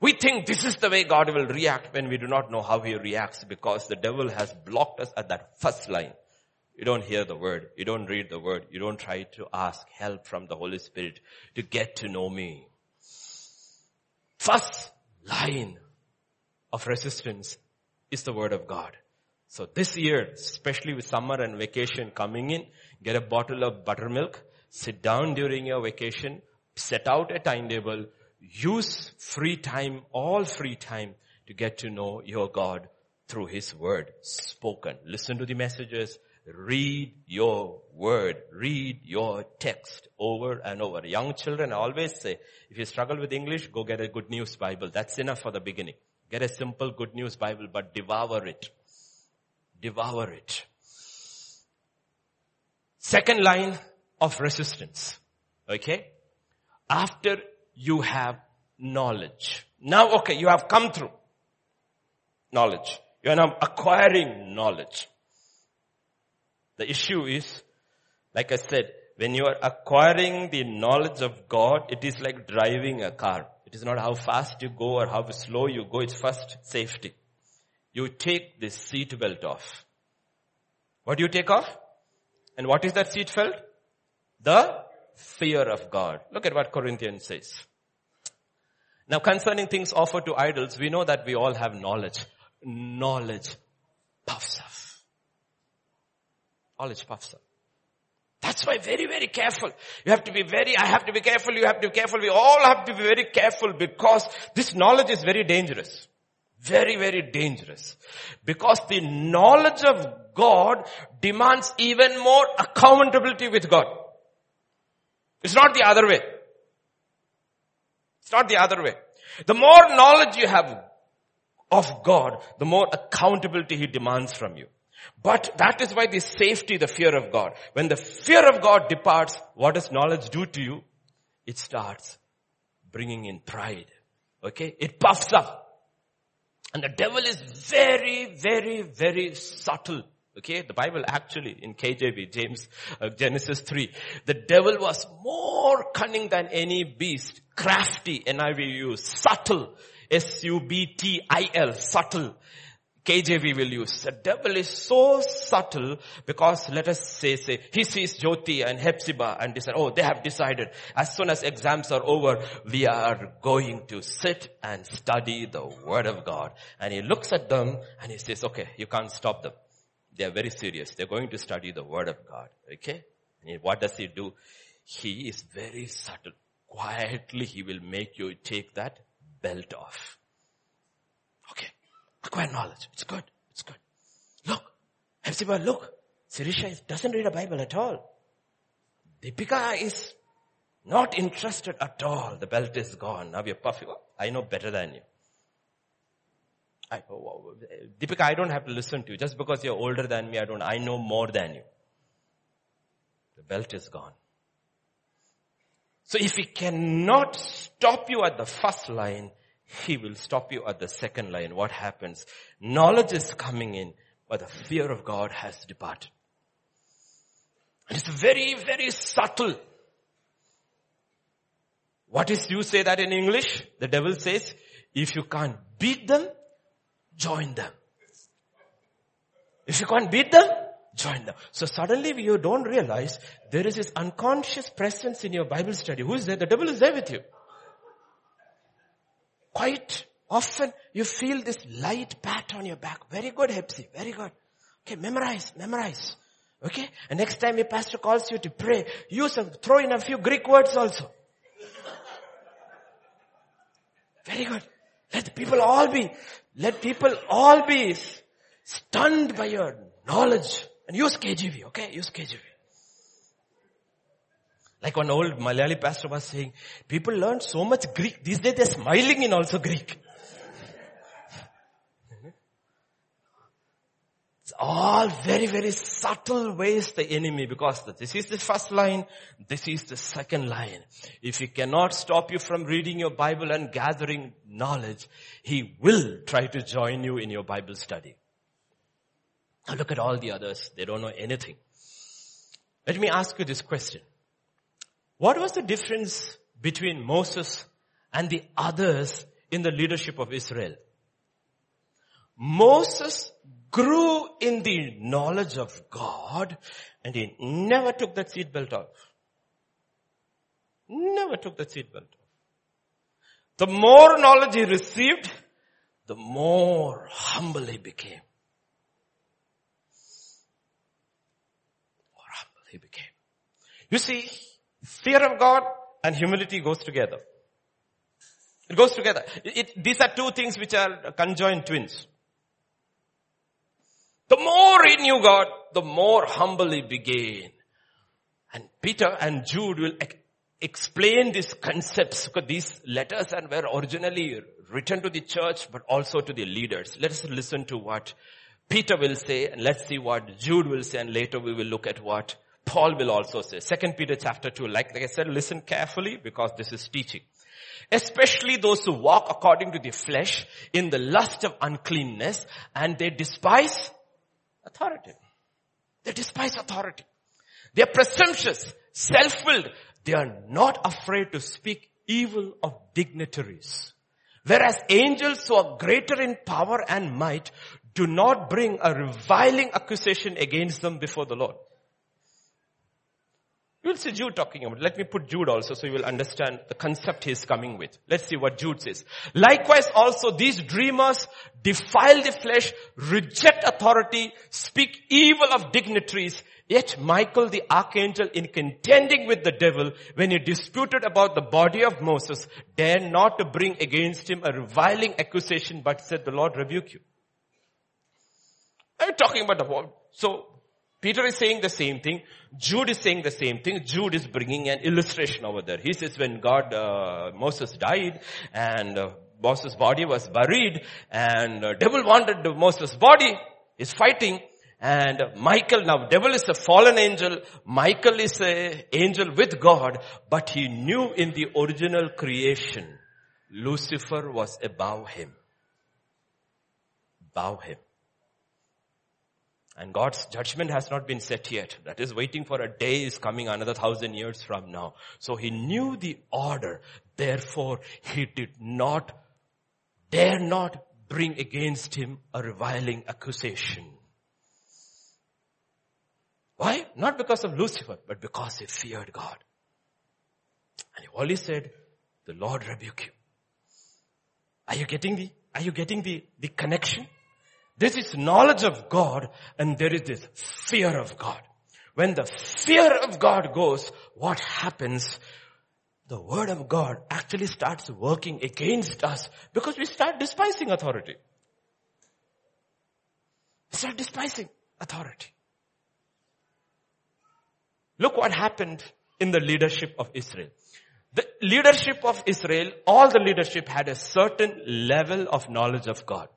We think this is the way God will react when we do not know how he reacts because the devil has blocked us at that first line. You don't hear the word. You don't read the word. You don't try to ask help from the Holy Spirit to get to know me. First line of resistance is the word of God. So this year, especially with summer and vacation coming in, get a bottle of buttermilk, sit down during your vacation, set out a timetable, use free time, all free time to get to know your God through His Word spoken. Listen to the messages, read your Word, read your text over and over. Young children always say, if you struggle with English, go get a good news Bible. That's enough for the beginning. Get a simple good news Bible, but devour it. Devour it. Second line, of resistance. Okay? After you have knowledge. Now, okay, you have come through knowledge. You are now acquiring knowledge. The issue is, like I said, when you are acquiring the knowledge of God, it is like driving a car. It is not how fast you go or how slow you go. It's first safety. You take the seat belt off. What do you take off? And what is that seat belt? The fear of God. Look at what Corinthians says. Now concerning things offered to idols, we know that we all have knowledge. Knowledge puffs up. Knowledge puffs up. That's why very, very careful. You have to be very, I have to be careful, you have to be careful, we all have to be very careful because this knowledge is very dangerous. Very, very dangerous. Because the knowledge of God demands even more accountability with God. It's not the other way. It's not the other way. The more knowledge you have of God, the more accountability He demands from you. But that is why the safety, the fear of God. When the fear of God departs, what does knowledge do to you? It starts bringing in pride. Okay? It puffs up. And the devil is very, very, very subtle Okay, the Bible actually in KJV, James, uh, Genesis 3, the devil was more cunning than any beast, crafty, NIV use, subtle, S-U-B-T-I-L, subtle. KJV will use. The devil is so subtle because let us say, say, he sees Jyoti and Hepzibah and decide, oh, they have decided as soon as exams are over, we are going to sit and study the word of God. And he looks at them and he says, okay, you can't stop them. They are very serious. They're going to study the word of God. Okay? And what does he do? He is very subtle. Quietly he will make you take that belt off. Okay. Acquire knowledge. It's good. It's good. Look. Hepzibah, look. Sirisha doesn't read a Bible at all. Deepika is not interested at all. The belt is gone. Now you're puffy. I know better than you. I, oh, oh, Deepika, I don't have to listen to you. Just because you're older than me, I don't, I know more than you. The belt is gone. So if he cannot stop you at the first line, he will stop you at the second line. What happens? Knowledge is coming in, but the fear of God has departed. It's very, very subtle. What is you say that in English? The devil says, if you can't beat them, join them. If you can't beat them, join them. So suddenly you don't realize there is this unconscious presence in your Bible study. Who is there? The devil is there with you. Quite often you feel this light pat on your back. Very good, Hepsi. Very good. Okay, memorize, memorize. Okay? And next time your pastor calls you to pray, use a, throw in a few Greek words also. Very good. Let people all be, let people all be stunned by your knowledge. And use KJV, okay? Use KJV. Like one old Malayali pastor was saying, people learn so much Greek. These days they're smiling in also Greek. All very, very subtle ways the enemy, because this is the first line, this is the second line. If he cannot stop you from reading your Bible and gathering knowledge, he will try to join you in your Bible study. Now look at all the others. They don't know anything. Let me ask you this question. What was the difference between Moses and the others in the leadership of Israel? Moses grew in the knowledge of God and he never took that seatbelt off. Never took that seatbelt off. The more knowledge he received, the more humble he became. More humble he became. You see, fear of God and humility goes together. It goes together. It, it, these are two things which are conjoined twins. The more he knew God, the more humble he began. And Peter and Jude will explain these concepts because these letters are were originally written to the church but also to the leaders. Let us listen to what Peter will say and let's see what Jude will say and later we will look at what Paul will also say. Second Peter chapter 2. Like, like I said, listen carefully because this is teaching. Especially those who walk according to the flesh in the lust of uncleanness and they despise authority. They despise authority. They are presumptuous, self-willed. They are not afraid to speak evil of dignitaries. Whereas angels who are greater in power and might do not bring a reviling accusation against them before the Lord. You will see Jude talking about. Let me put Jude also so you will understand the concept he is coming with. Let's see what Jude says. Likewise also these dreamers defile the flesh, reject authority, speak evil of dignitaries. Yet Michael the archangel in contending with the devil when he disputed about the body of Moses dared not to bring against him a reviling accusation but said the Lord rebuke you. I'm talking about the whole. So Peter is saying the same thing. Jude is saying the same thing. Jude is bringing an illustration over there. He says when God, uh, Moses died and uh, Moses' body was buried and uh, devil wanted Moses' body, is fighting and Michael, now devil is a fallen angel, Michael is a angel with God, but he knew in the original creation, Lucifer was above him. Above him. And God's judgment has not been set yet. That is waiting for a day is coming another thousand years from now. So he knew the order. Therefore, he did not, dare not bring against him a reviling accusation. Why? Not because of Lucifer, but because he feared God. And he only said, the Lord rebuke you. Are you getting the, are you getting the, the connection? This is knowledge of God and there is this fear of God. When the fear of God goes, what happens? The word of God actually starts working against us because we start despising authority. We start despising authority. Look what happened in the leadership of Israel. The leadership of Israel, all the leadership had a certain level of knowledge of God.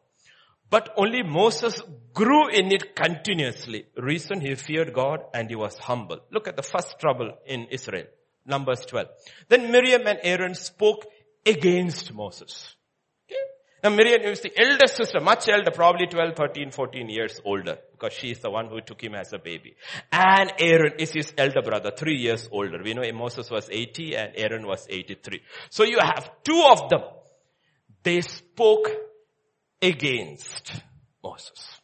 But only Moses grew in it continuously. Reason he feared God and he was humble. Look at the first trouble in Israel. Numbers 12. Then Miriam and Aaron spoke against Moses. Okay? Now Miriam is the eldest sister, much elder, probably 12, 13, 14 years older, because she is the one who took him as a baby. And Aaron is his elder brother, three years older. We know Moses was 80 and Aaron was 83. So you have two of them. They spoke against Moses.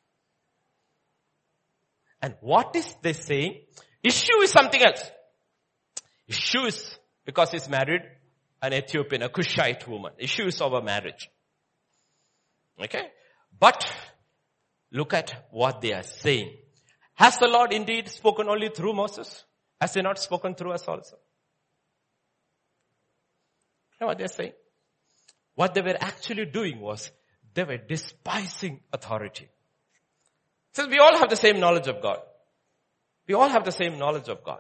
And what is they saying? Issue is something else. Issue is because he's married an Ethiopian, a Cushite woman. Issue is over marriage. Okay? But look at what they are saying. Has the Lord indeed spoken only through Moses? Has he not spoken through us also? You know what they're saying? What they were actually doing was they were despising authority. Since we all have the same knowledge of God. We all have the same knowledge of God.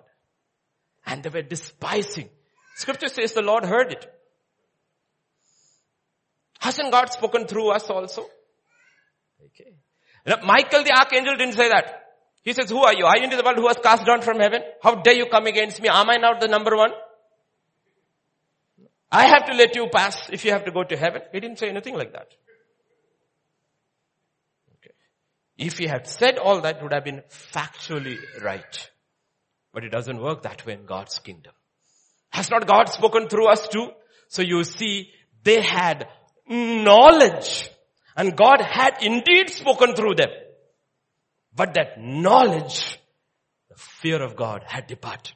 And they were despising. Scripture says the Lord heard it. Hasn't God spoken through us also? Okay. Now, Michael the archangel didn't say that. He says, who are you? Are you into the world who was cast down from heaven? How dare you come against me? Am I not the number one? I have to let you pass if you have to go to heaven. He didn't say anything like that. If he had said all that, would have been factually right. But it doesn't work that way in God's kingdom. Has not God spoken through us too? So you see, they had knowledge and God had indeed spoken through them. But that knowledge, the fear of God had departed.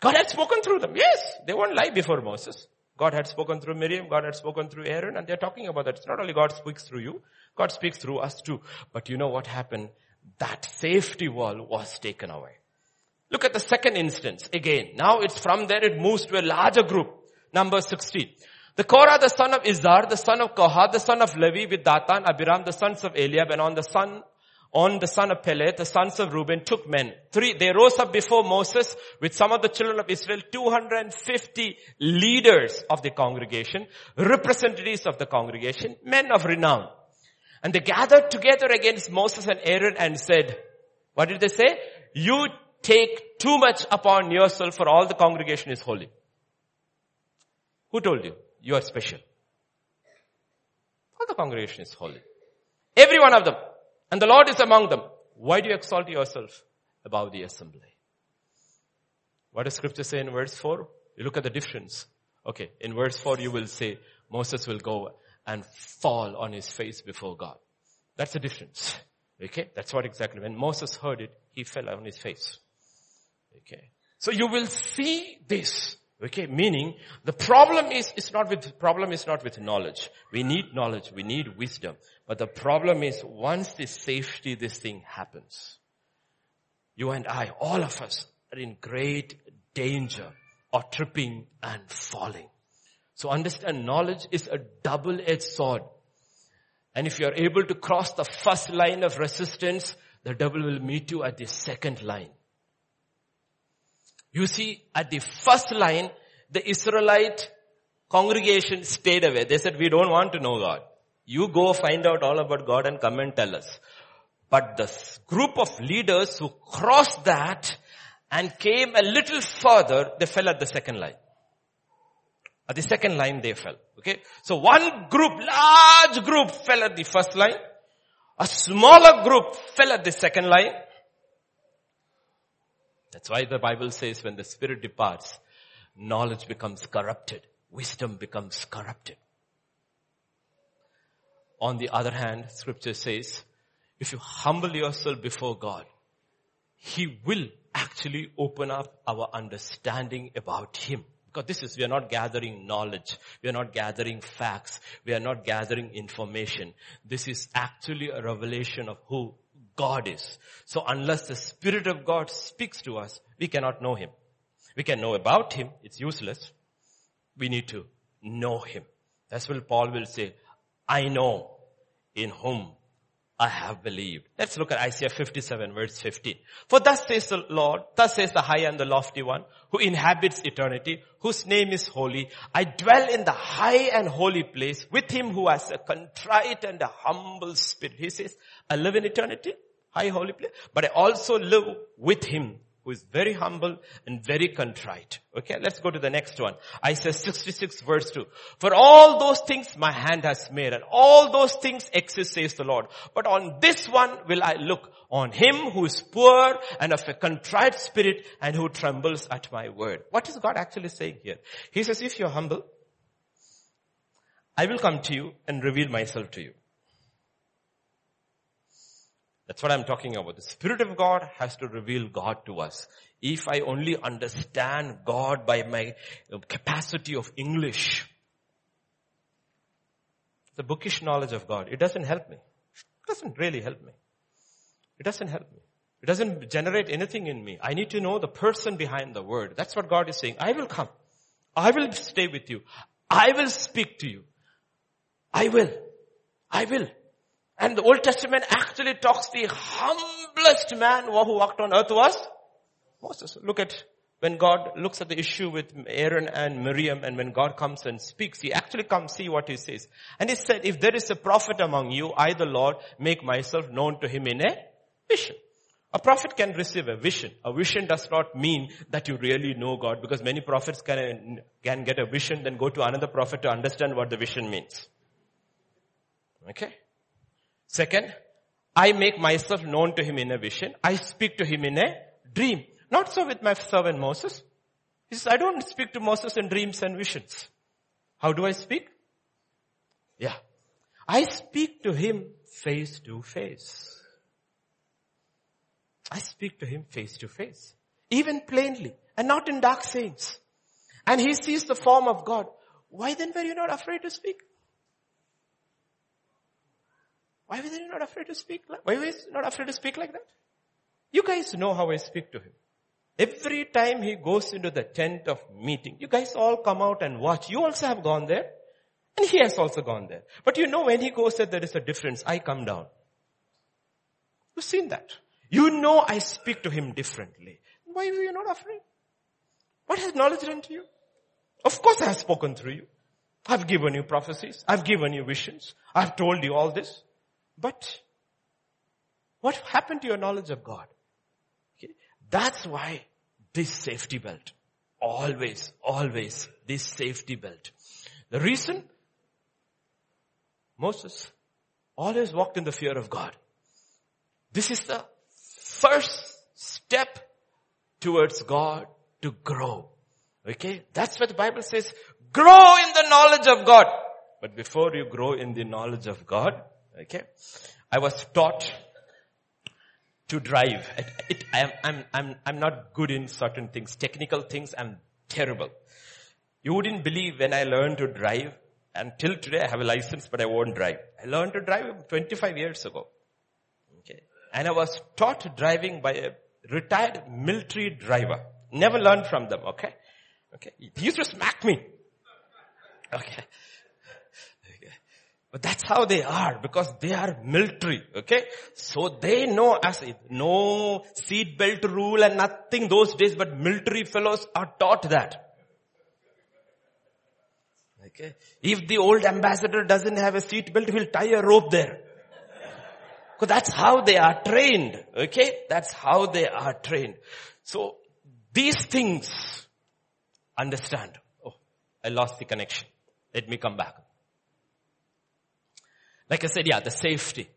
God had spoken through them. Yes, they won't lie before Moses. God had spoken through Miriam, God had spoken through Aaron, and they're talking about that. It's not only God speaks through you, God speaks through us too. But you know what happened? That safety wall was taken away. Look at the second instance again. Now it's from there it moves to a larger group. Number 16. The Korah, the son of Izhar, the son of Kohath, the son of Levi with Dathan, Abiram, the sons of Eliab, and on the son on the son of Pelet, the sons of Reuben, took men. Three, they rose up before Moses with some of the children of Israel, 250 leaders of the congregation, representatives of the congregation, men of renown. And they gathered together against Moses and Aaron and said, what did they say? You take too much upon yourself for all the congregation is holy. Who told you? You are special. All the congregation is holy. Every one of them. And the Lord is among them. Why do you exalt yourself above the assembly? What does scripture say in verse 4? You look at the difference. Okay, in verse 4 you will say, Moses will go and fall on his face before God. That's the difference. Okay, that's what exactly, when Moses heard it, he fell on his face. Okay. So you will see this. Okay, meaning the problem is, is not with, problem is not with knowledge. We need knowledge, we need wisdom. But the problem is once this safety, this thing happens, you and I, all of us are in great danger of tripping and falling. So understand knowledge is a double-edged sword. And if you are able to cross the first line of resistance, the devil will meet you at the second line. You see, at the first line, the Israelite congregation stayed away. They said, we don't want to know God. You go find out all about God and come and tell us. But the group of leaders who crossed that and came a little further, they fell at the second line. At the second line they fell. Okay. So one group, large group fell at the first line. A smaller group fell at the second line. That's why the Bible says when the spirit departs, knowledge becomes corrupted. Wisdom becomes corrupted. On the other hand, scripture says, if you humble yourself before God, He will actually open up our understanding about Him. Because this is, we are not gathering knowledge. We are not gathering facts. We are not gathering information. This is actually a revelation of who God is. So unless the Spirit of God speaks to us, we cannot know Him. We can know about Him. It's useless. We need to know Him. That's what Paul will say. I know in whom I have believed. Let's look at Isaiah 57 verse 15. For thus says the Lord, thus says the high and the lofty one, who inhabits eternity, whose name is holy. I dwell in the high and holy place with him who has a contrite and a humble spirit. He says, I live in eternity, high holy place, but I also live with him who is very humble and very contrite. Okay, let's go to the next one. Isaiah 66 verse 2. For all those things my hand has made and all those things exist says the Lord. But on this one will I look on him who is poor and of a contrite spirit and who trembles at my word. What is God actually saying here? He says, if you're humble, I will come to you and reveal myself to you. That's what I'm talking about. The Spirit of God has to reveal God to us. If I only understand God by my capacity of English, the bookish knowledge of God, it doesn't help me. It doesn't really help me. It doesn't help me. It doesn't generate anything in me. I need to know the person behind the word. That's what God is saying. I will come. I will stay with you. I will speak to you. I will. I will. And the Old Testament actually talks the humblest man who walked on earth was Moses. Look at when God looks at the issue with Aaron and Miriam and when God comes and speaks, he actually comes see what he says. And he said, if there is a prophet among you, I the Lord make myself known to him in a vision. A prophet can receive a vision. A vision does not mean that you really know God because many prophets can, can get a vision then go to another prophet to understand what the vision means. Okay? Second, I make myself known to him in a vision. I speak to him in a dream. Not so with my servant Moses. He says, I don't speak to Moses in dreams and visions. How do I speak? Yeah. I speak to him face to face. I speak to him face to face. Even plainly. And not in dark sayings. And he sees the form of God. Why then were you not afraid to speak? Why were they not afraid to speak? Like, why were you not afraid to speak like that? You guys know how I speak to him. Every time he goes into the tent of meeting, you guys all come out and watch. You also have gone there. And he has also gone there. But you know when he goes there, there is a difference. I come down. You've seen that. You know I speak to him differently. Why were you not afraid? What has knowledge done to you? Of course I have spoken through you. I've given you prophecies. I've given you visions. I've told you all this. But what happened to your knowledge of God? Okay. That's why this safety belt. Always, always this safety belt. The reason Moses always walked in the fear of God. This is the first step towards God to grow. Okay? That's what the Bible says. Grow in the knowledge of God. But before you grow in the knowledge of God, Okay. I was taught to drive. It, it, I'm, I'm, I'm, I'm not good in certain things. Technical things, I'm terrible. You wouldn't believe when I learned to drive. Until today I have a license, but I won't drive. I learned to drive 25 years ago. Okay. And I was taught driving by a retired military driver. Never learned from them, okay? Okay. He used to smack me. Okay. But that's how they are because they are military. Okay. So they know as if no seat belt rule and nothing those days, but military fellows are taught that. Okay. If the old ambassador doesn't have a seat belt, he'll tie a rope there. Because that's how they are trained. Okay. That's how they are trained. So these things understand. Oh, I lost the connection. Let me come back. Like I said, yeah, the safety.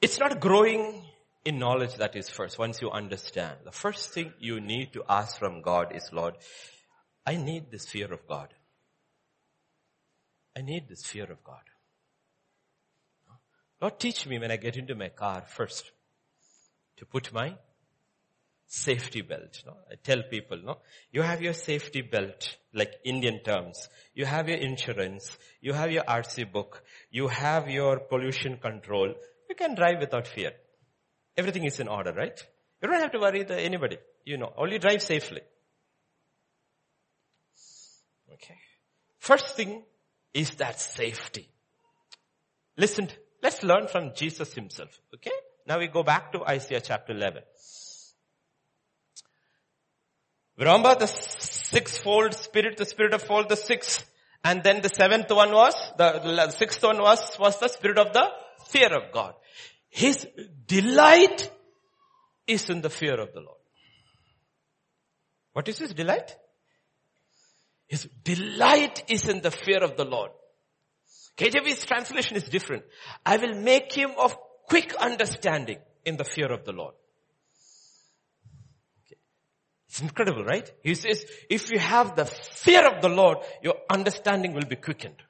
It's not growing in knowledge that is first, once you understand. The first thing you need to ask from God is, Lord, I need this fear of God. I need this fear of God. Lord, teach me when I get into my car first to put my safety belt. No? I tell people, no, you have your safety belt, like Indian terms. You have your insurance. You have your RC book. You have your pollution control. You can drive without fear. Everything is in order, right? You don't have to worry to anybody. You know, only drive safely. Okay. First thing is that safety. Listen, let's learn from Jesus himself. Okay? Now we go back to Isaiah chapter 11. Remember the sixfold spirit, the spirit of all the six. And then the seventh one was, the, the sixth one was, was the spirit of the fear of God. His delight is in the fear of the Lord. What is his delight? His delight is in the fear of the Lord. KJV's translation is different. I will make him of quick understanding in the fear of the Lord. It's incredible, right? He says, if you have the fear of the Lord, your understanding will be quickened.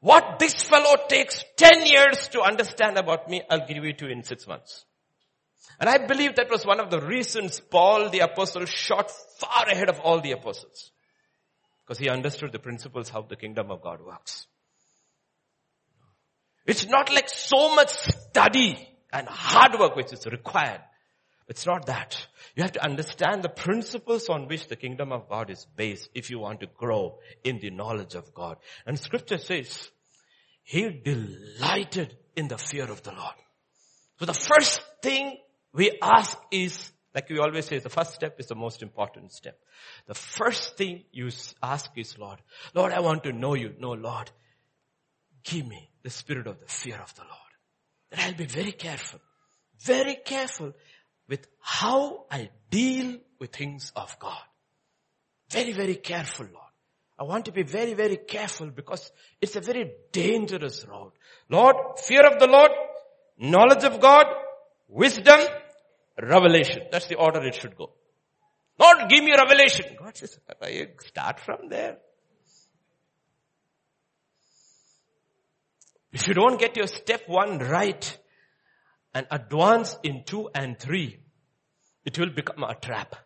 What this fellow takes 10 years to understand about me, I'll give it to you in six months. And I believe that was one of the reasons Paul the apostle shot far ahead of all the apostles. Because he understood the principles how the kingdom of God works. It's not like so much study and hard work which is required. It's not that. You have to understand the principles on which the kingdom of God is based if you want to grow in the knowledge of God. And scripture says, he delighted in the fear of the Lord. So the first thing we ask is, like we always say, the first step is the most important step. The first thing you ask is, Lord, Lord, I want to know you. No, Lord, give me the spirit of the fear of the Lord. And I'll be very careful, very careful with how I deal with things of God. Very, very careful, Lord. I want to be very, very careful because it's a very dangerous road. Lord, fear of the Lord, knowledge of God, wisdom, revelation. That's the order it should go. Lord, give me revelation. God says, start from there. If you don't get your step one right, and advance in two and three, it will become a trap.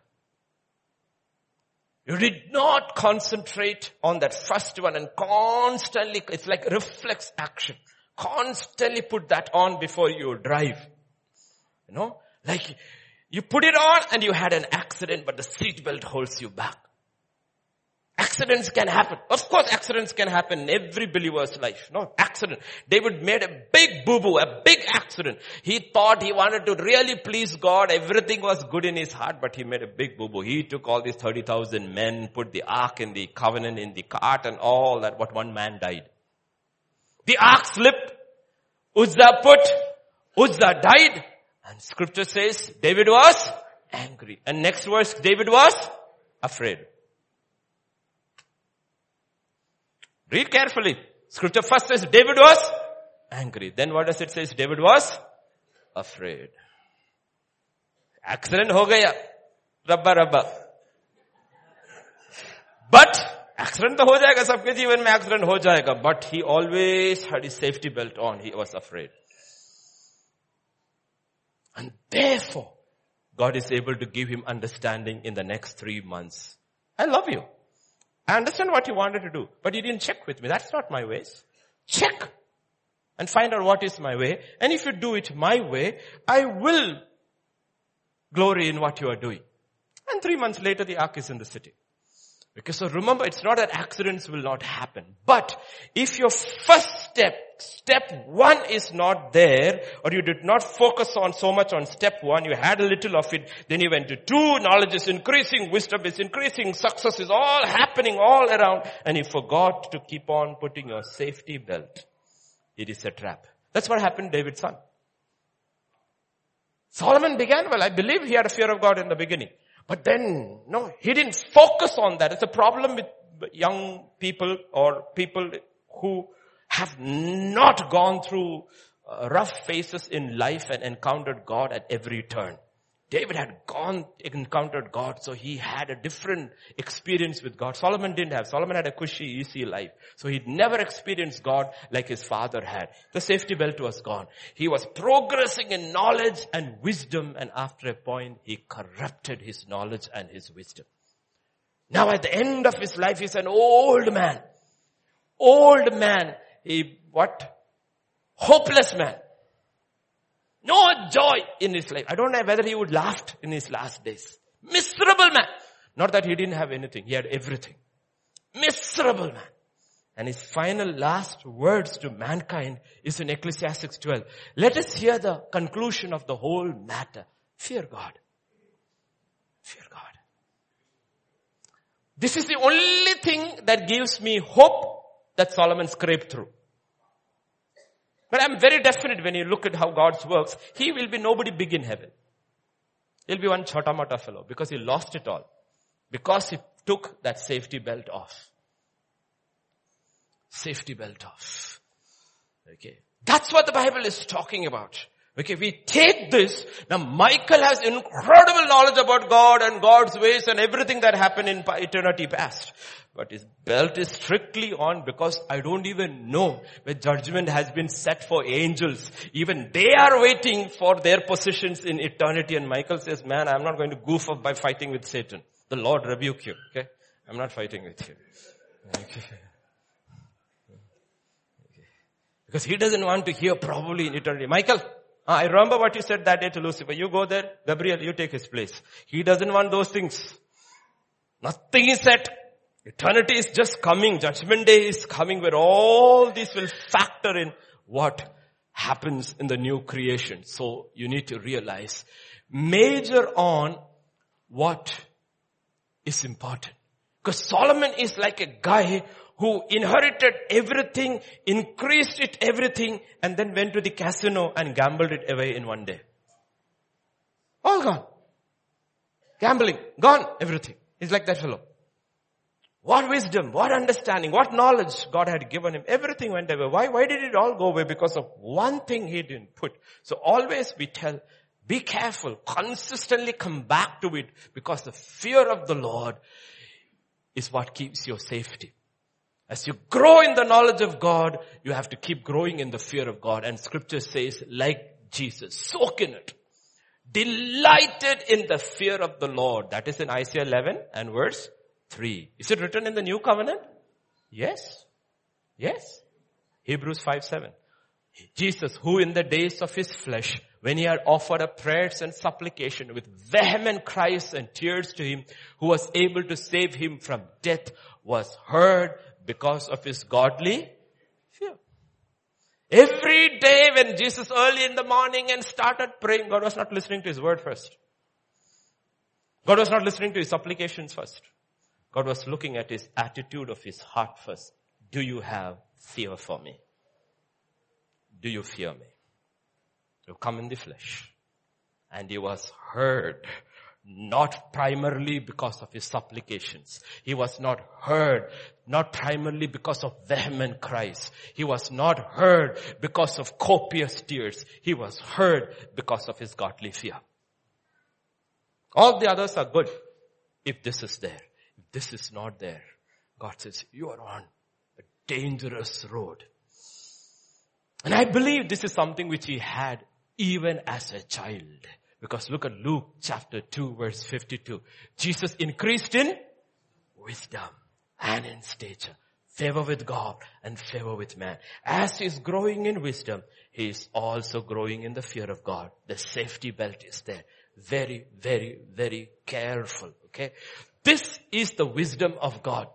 You did not concentrate on that first one and constantly, it's like reflex action. Constantly put that on before you drive. You know, like you put it on and you had an accident, but the seatbelt holds you back. Accidents can happen. Of course accidents can happen in every believer's life. No, accident. David made a big boo-boo, a big accident. He thought he wanted to really please God. Everything was good in his heart, but he made a big boo-boo. He took all these 30,000 men, put the ark in the covenant in the cart and all that, but one man died. The ark slipped. Uzzah put. Uzzah died. And scripture says David was angry. And next verse, David was afraid. Read carefully. Scripture first says David was angry. Then what does it say? David was afraid. Accident ho gaya. Rabba rabba. But accident to ho jayega. Sabke जीवन में accident ho jayega. But he always had his safety belt on. He was afraid. And therefore, God is able to give him understanding in the next three months. I love you. I understand what you wanted to do, but you didn't check with me. That's not my ways. Check and find out what is my way. And if you do it my way, I will glory in what you are doing. And three months later, the ark is in the city. Because so remember, it's not that accidents will not happen. But if your first step, step one is not there, or you did not focus on so much on step one, you had a little of it, then you went to two, knowledge is increasing, wisdom is increasing, success is all happening all around, and you forgot to keep on putting your safety belt. It is a trap. That's what happened David's son. Solomon began well. I believe he had a fear of God in the beginning. But then, no, he didn't focus on that. It's a problem with young people or people who have not gone through uh, rough phases in life and encountered God at every turn. David had gone, encountered God, so he had a different experience with God. Solomon didn't have. Solomon had a cushy, easy life. So he'd never experienced God like his father had. The safety belt was gone. He was progressing in knowledge and wisdom, and after a point, he corrupted his knowledge and his wisdom. Now at the end of his life, he's an old man. Old man. He, what? Hopeless man. No joy in his life. I don't know whether he would laughed in his last days. Miserable man. Not that he didn't have anything. He had everything. Miserable man. And his final last words to mankind is in Ecclesiastes 12. Let us hear the conclusion of the whole matter. Fear God. Fear God. This is the only thing that gives me hope that Solomon scraped through. But I'm very definite when you look at how God works, He will be nobody big in heaven. He'll be one chota mata fellow because he lost it all. Because he took that safety belt off. Safety belt off. Okay. That's what the Bible is talking about. Okay, we take this. Now Michael has incredible knowledge about God and God's ways and everything that happened in eternity past. But his belt is strictly on because I don't even know where judgment has been set for angels. Even they are waiting for their positions in eternity. And Michael says, man, I'm not going to goof up by fighting with Satan. The Lord rebuke you. Okay. I'm not fighting with you. Okay. Because he doesn't want to hear probably in eternity. Michael, Ah, I remember what you said that day to Lucifer. You go there, Gabriel, you take his place. He doesn't want those things. Nothing is set. Eternity is just coming. Judgment day is coming where all these will factor in what happens in the new creation. So you need to realize, major on what is important. Because Solomon is like a guy who inherited everything, increased it everything, and then went to the casino and gambled it away in one day. All gone. Gambling, gone, everything. He's like that fellow. What wisdom, what understanding, what knowledge God had given him. Everything went away. Why, why did it all go away? Because of one thing he didn't put. So always we tell, be careful, consistently come back to it because the fear of the Lord is what keeps your safety. As you grow in the knowledge of God, you have to keep growing in the fear of God. And scripture says, like Jesus, soak in it. Delighted in the fear of the Lord. That is in Isaiah 11 and verse 3. Is it written in the new covenant? Yes. Yes. Hebrews 5 7. Jesus, who in the days of his flesh, when he had offered up prayers and supplication with vehement cries and tears to him, who was able to save him from death, was heard because of his godly fear. Every day when Jesus early in the morning and started praying, God was not listening to his word first. God was not listening to his supplications first. God was looking at his attitude of his heart first. Do you have fear for me? Do you fear me? You come in the flesh. And he was heard not primarily because of his supplications. He was not heard, not primarily because of vehement cries. He was not heard because of copious tears. He was heard because of his godly fear. All the others are good if this is there. If this is not there, God says, you are on a dangerous road. And I believe this is something which he had even as a child. Because look at Luke chapter 2 verse 52. Jesus increased in wisdom and in stature, favor with God and favor with man. As he is growing in wisdom, he is also growing in the fear of God. The safety belt is there. Very, very, very careful. Okay. This is the wisdom of God.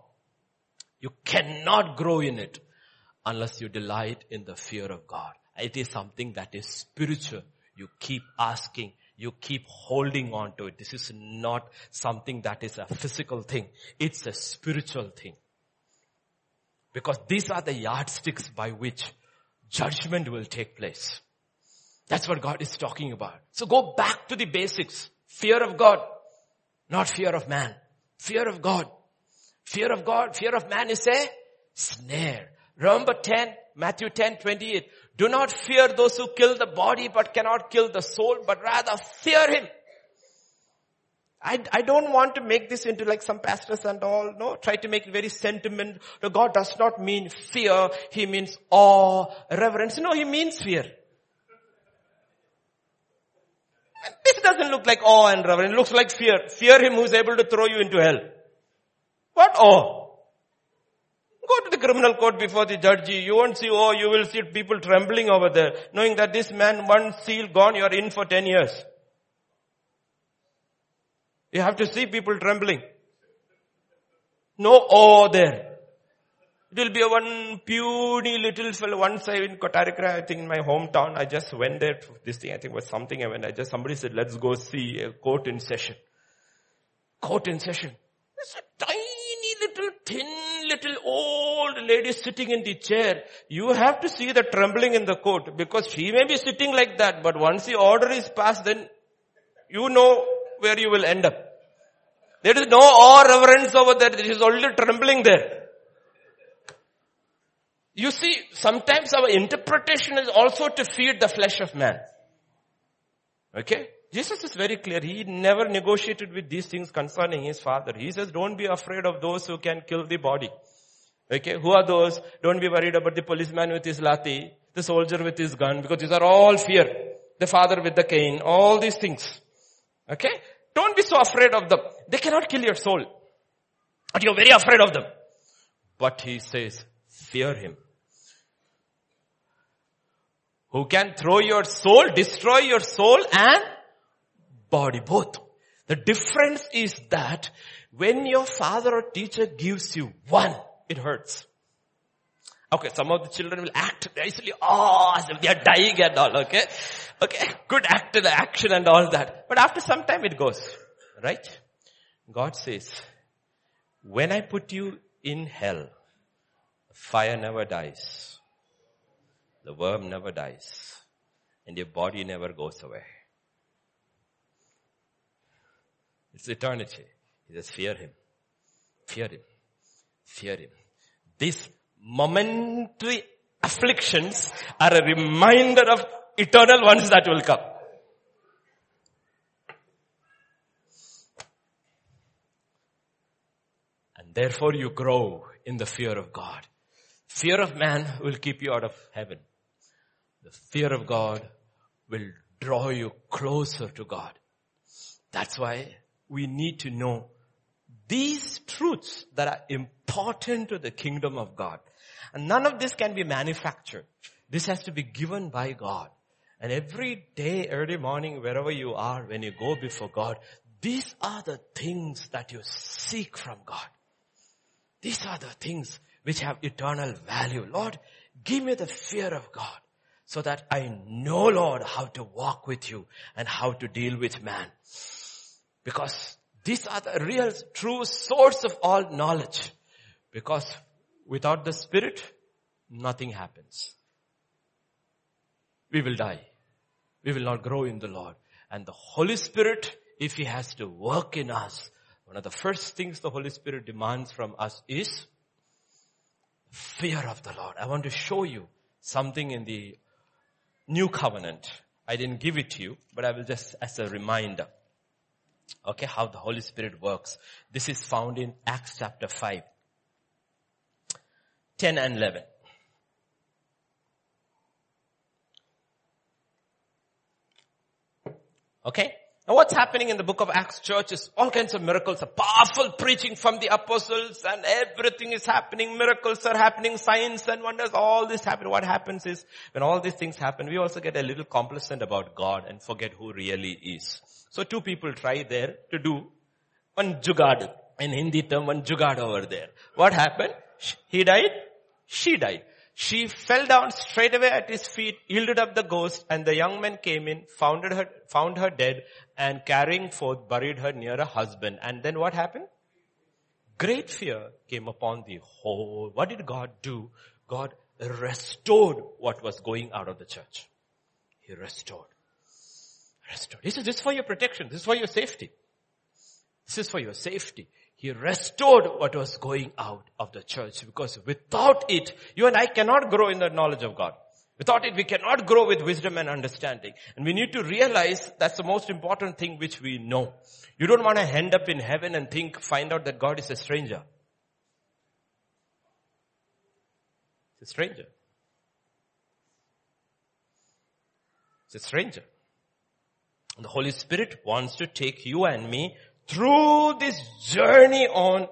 You cannot grow in it unless you delight in the fear of God. It is something that is spiritual. You keep asking, you keep holding on to it. This is not something that is a physical thing. It's a spiritual thing. Because these are the yardsticks by which judgment will take place. That's what God is talking about. So go back to the basics. Fear of God, not fear of man. Fear of God. Fear of God, fear of man is a snare. Remember 10, Matthew 10, 28. Do not fear those who kill the body but cannot kill the soul, but rather fear him. I, I don't want to make this into like some pastors and all. No, try to make it very sentiment. No, God does not mean fear. He means awe, reverence. No, He means fear. This doesn't look like awe and reverence. It looks like fear. Fear Him who's able to throw you into hell. What awe? Go to the criminal court before the judge. You won't see, oh, you will see people trembling over there, knowing that this man, one seal gone, you are in for 10 years. You have to see people trembling. No awe there. It will be a one puny little fellow. Once I in Kottarakkara, I think in my hometown, I just went there. This thing I think was something. I went. I just somebody said, "Let's go see a court in session." Court in session. It's a tiny little thin little old lady sitting in the chair. You have to see the trembling in the court because she may be sitting like that, but once the order is passed, then you know where you will end up. There is no awe reverence over there. There is only trembling there. You see, sometimes our interpretation is also to feed the flesh of man. Okay? Jesus is very clear. He never negotiated with these things concerning his father. He says, don't be afraid of those who can kill the body. Okay? Who are those? Don't be worried about the policeman with his lathi, the soldier with his gun, because these are all fear. The father with the cane, all these things. Okay? Don't be so afraid of them. They cannot kill your soul. But you're very afraid of them. But he says, fear him. Who can throw your soul, destroy your soul and body, both. The difference is that when your father or teacher gives you one, it hurts. Okay, some of the children will act nicely, oh, as if they are dying and all, okay? Okay, good act in action and all that. But after some time it goes, right? God says, when I put you in hell, fire never dies. The worm never dies. And your body never goes away. It's eternity. He says, fear him. Fear him. Fear him. These momentary afflictions are a reminder of eternal ones that will come. And therefore you grow in the fear of God. Fear of man will keep you out of heaven. The fear of God will draw you closer to God. That's why we need to know these truths that are important to the kingdom of God. And none of this can be manufactured. This has to be given by God. And every day, early morning, wherever you are, when you go before God, these are the things that you seek from God. These are the things which have eternal value. Lord, give me the fear of God so that I know, Lord, how to walk with you and how to deal with man. Because these are the real, true source of all knowledge. Because without the Spirit, nothing happens we will die. We will not grow in the Lord. And the Holy Spirit, if He has to work in us, one of the first things the Holy Spirit demands from us is fear of the Lord. I want to show you something in the new covenant. I didn't give it to you, but I will just as a reminder. Okay, how the Holy Spirit works. This is found in Acts chapter 5. 10 and 11. Okay? Now what's happening in the book of Acts church is all kinds of miracles, a powerful preaching from the apostles and everything is happening, miracles are happening, signs and wonders, all this happen. What happens is when all these things happen, we also get a little complacent about God and forget who really is. So two people try there to do one jugad, in Hindi term, one jugad over there. What happened? He died, she died. She fell down straight away at his feet, yielded up the ghost, and the young man came in, found her, found her dead, and carrying forth buried her near her husband. And then what happened? Great fear came upon the whole. What did God do? God restored what was going out of the church. He restored. Restored. He said, this is for your protection. This is for your safety. This is for your safety. He restored what was going out of the church because without it, you and I cannot grow in the knowledge of God. Without it, we cannot grow with wisdom and understanding. And we need to realize that's the most important thing which we know. You don't want to end up in heaven and think, find out that God is a stranger. It's a stranger. It's a stranger. And the Holy Spirit wants to take you and me through this journey on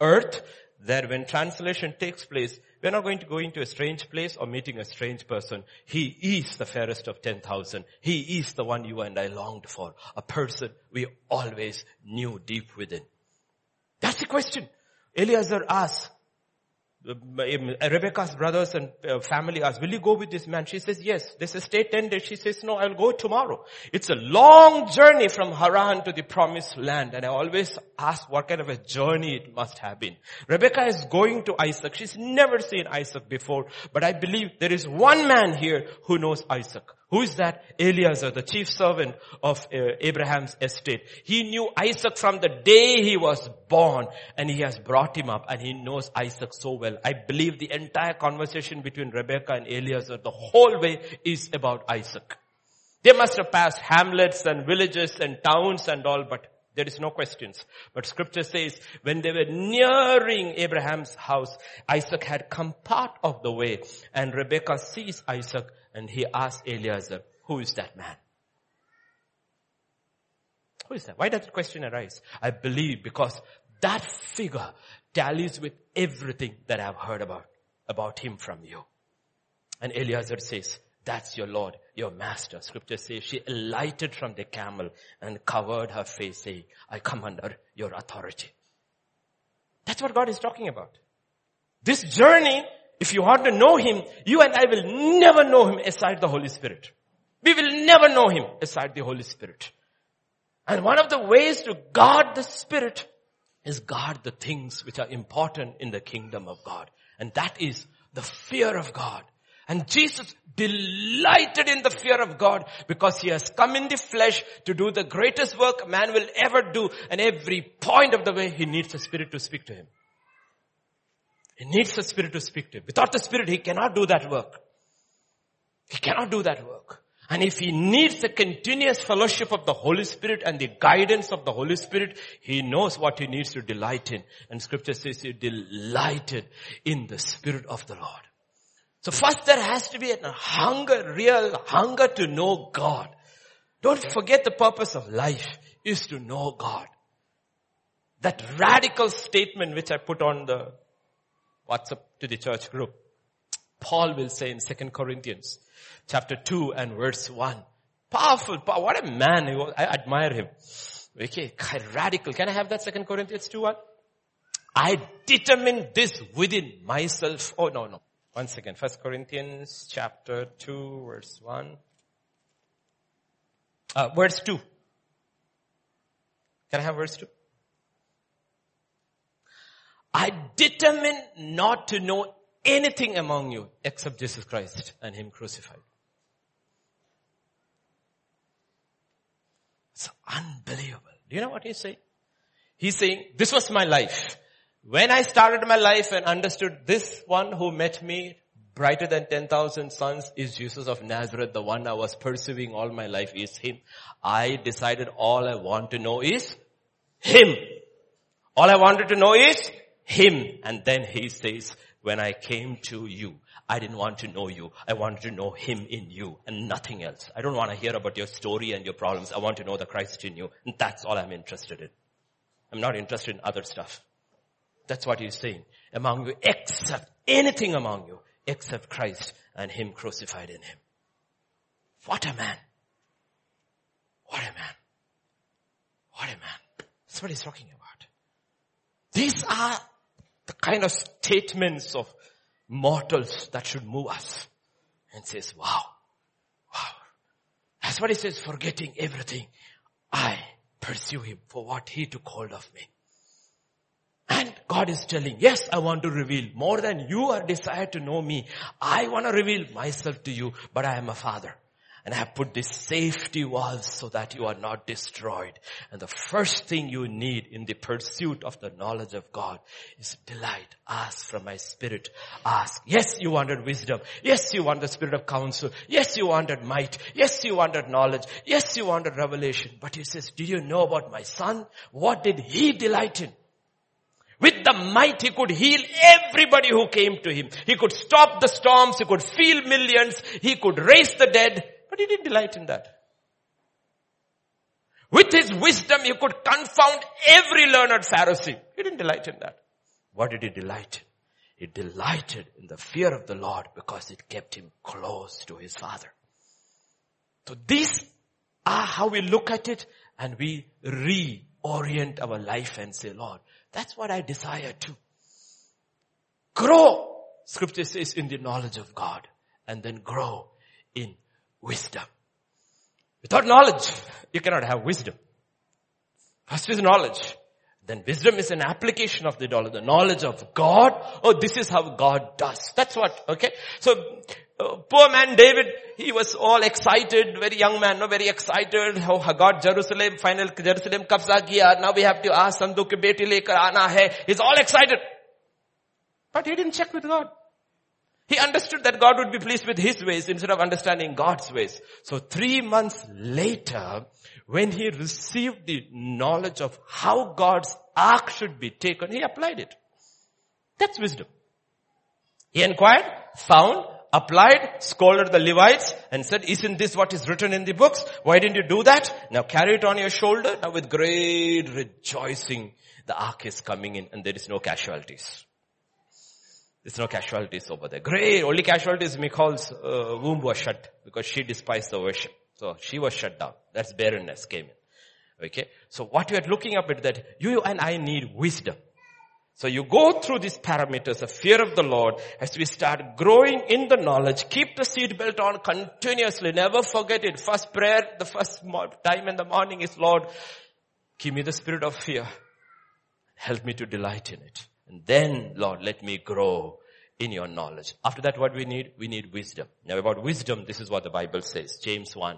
earth that when translation takes place, we're not going to go into a strange place or meeting a strange person. He is the fairest of 10,000. He is the one you and I longed for. A person we always knew deep within. That's the question. Eliezer asks, Rebecca's brothers and uh, family asked, will you go with this man? She says, yes. They say, stay 10 days. She says, no, I'll go tomorrow. It's a long journey from Haran to the promised land. And I always ask what kind of a journey it must have been. Rebecca is going to Isaac. She's never seen Isaac before, but I believe there is one man here who knows Isaac. Who is that? Eliezer, the chief servant of uh, Abraham's estate. He knew Isaac from the day he was born and he has brought him up and he knows Isaac so well. I believe the entire conversation between Rebecca and Eliezer, the whole way is about Isaac. They must have passed hamlets and villages and towns and all, but there is no questions. But scripture says when they were nearing Abraham's house, Isaac had come part of the way and Rebecca sees Isaac and he asks Eliezer, who is that man? Who is that? Why does the question arise? I believe because that figure tallies with everything that I've heard about, about him from you. And Eliezer says, that's your Lord, your master. Scripture says she alighted from the camel and covered her face saying, I come under your authority. That's what God is talking about. This journey, if you want to know Him, you and I will never know Him aside the Holy Spirit. We will never know Him aside the Holy Spirit. And one of the ways to guard the Spirit is guard the things which are important in the kingdom of God. And that is the fear of God and Jesus delighted in the fear of God because he has come in the flesh to do the greatest work man will ever do. And every point of the way he needs the Spirit to speak to him. He needs the Spirit to speak to him. Without the Spirit he cannot do that work. He cannot do that work. And if he needs the continuous fellowship of the Holy Spirit and the guidance of the Holy Spirit, he knows what he needs to delight in. And scripture says he delighted in the Spirit of the Lord. So first there has to be a hunger, real hunger to know God. Don't forget the purpose of life is to know God. That radical statement which I put on the WhatsApp to the church group. Paul will say in 2 Corinthians chapter 2 and verse 1. Powerful, what a man. I admire him. Okay, radical. Can I have that 2 Corinthians 2 1? I determined this within myself. Oh no, no. Once again, First Corinthians chapter 2 verse 1. Uh, verse 2. Can I have verse 2? I determine not to know anything among you except Jesus Christ and Him crucified. It's unbelievable. Do you know what he's saying? He's saying, this was my life. When I started my life and understood this one who met me brighter than 10,000 suns is Jesus of Nazareth, the one I was pursuing all my life is Him. I decided all I want to know is Him. All I wanted to know is Him. And then He says, when I came to you, I didn't want to know you. I wanted to know Him in you and nothing else. I don't want to hear about your story and your problems. I want to know the Christ in you. And that's all I'm interested in. I'm not interested in other stuff. That's what he's saying. Among you, except anything among you, except Christ and Him crucified in Him. What a man. What a man. What a man. That's what he's talking about. These are the kind of statements of mortals that should move us. And says, wow, wow. That's what he says, forgetting everything. I pursue him for what he took hold of me. And God is telling, yes, I want to reveal more than you are desired to know me. I want to reveal myself to you, but I am a father. And I have put this safety walls so that you are not destroyed. And the first thing you need in the pursuit of the knowledge of God is delight. Ask from my spirit. Ask. Yes, you wanted wisdom. Yes, you want the spirit of counsel. Yes, you wanted might. Yes, you wanted knowledge. Yes, you wanted revelation. But he says, do you know about my son? What did he delight in? With the might, he could heal everybody who came to him. He could stop the storms. He could feed millions. He could raise the dead. But he didn't delight in that. With his wisdom, he could confound every learned Pharisee. He didn't delight in that. What did he delight in? He delighted in the fear of the Lord because it kept him close to his Father. So these are how we look at it and we reorient our life and say, Lord, that's what I desire to. Grow, scripture says, in the knowledge of God and then grow in wisdom. Without knowledge, you cannot have wisdom. First is knowledge. Then wisdom is an application of the knowledge, the knowledge of God. Oh, this is how God does. That's what, okay? So, uh, poor man David, he was all excited, very young man, no, very excited. How God Jerusalem, final Jerusalem kabza kiya. Now we have to ask Sanduk beti lekar aana hai. He's all excited. But he didn't check with God. He understood that God would be pleased with his ways instead of understanding God's ways. So three months later, when he received the knowledge of how God's ark should be taken, he applied it. That's wisdom. He inquired, found, applied, scolded the Levites and said, isn't this what is written in the books? Why didn't you do that? Now carry it on your shoulder. Now with great rejoicing, the ark is coming in and there is no casualties. There's no casualties over there. Great. Only casualties Michal's uh, womb was shut because she despised the worship. So she was shut down. That's barrenness came in. Okay. So what we are looking up at that you and I need wisdom. So you go through these parameters of fear of the Lord as we start growing in the knowledge. Keep the seat belt on continuously. Never forget it. First prayer, the first time in the morning is Lord, give me the spirit of fear. Help me to delight in it. Then, Lord, let me grow in your knowledge. After that, what we need? We need wisdom. Now about wisdom, this is what the Bible says. James 1.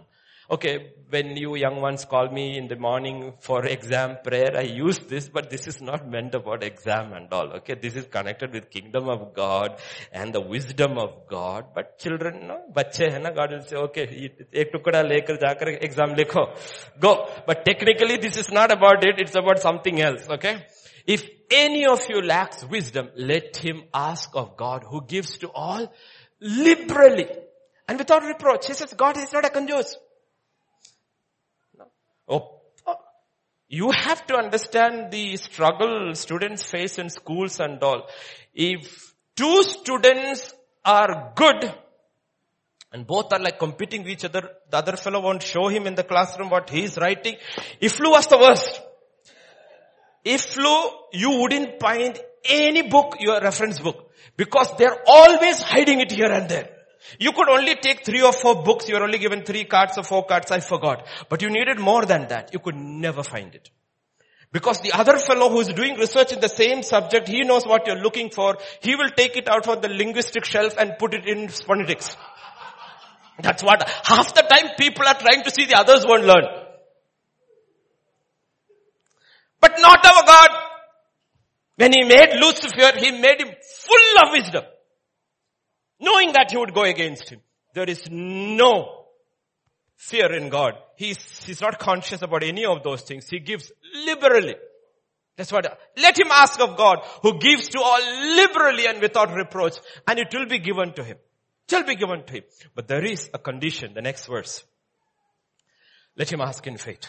Okay, when you young ones call me in the morning for exam prayer, I use this, but this is not meant about exam and all. Okay, this is connected with kingdom of God and the wisdom of God. But children, no, bache hai God will say, okay, ek tukda lekar exam likho. Go. But technically this is not about it, it's about something else. Okay. If any of you lacks wisdom, let him ask of God who gives to all liberally and without reproach. He says God is not a conjures. No. Oh, oh, you have to understand the struggle students face in schools and all. If two students are good and both are like competing with each other, the other fellow won't show him in the classroom what he is writing. If Lou was the worst, if you wouldn't find any book, your reference book, because they're always hiding it here and there. You could only take three or four books. You were only given three cards or four cards. I forgot. But you needed more than that. You could never find it. Because the other fellow who is doing research in the same subject, he knows what you're looking for. He will take it out from the linguistic shelf and put it in phonetics. That's what half the time people are trying to see the others won't learn. But not our God. When he made Lucifer, he made him full of wisdom. Knowing that he would go against him. There is no fear in God. He's, he's not conscious about any of those things. He gives liberally. That's what, let him ask of God who gives to all liberally and without reproach and it will be given to him. It will be given to him. But there is a condition, the next verse. Let him ask in faith.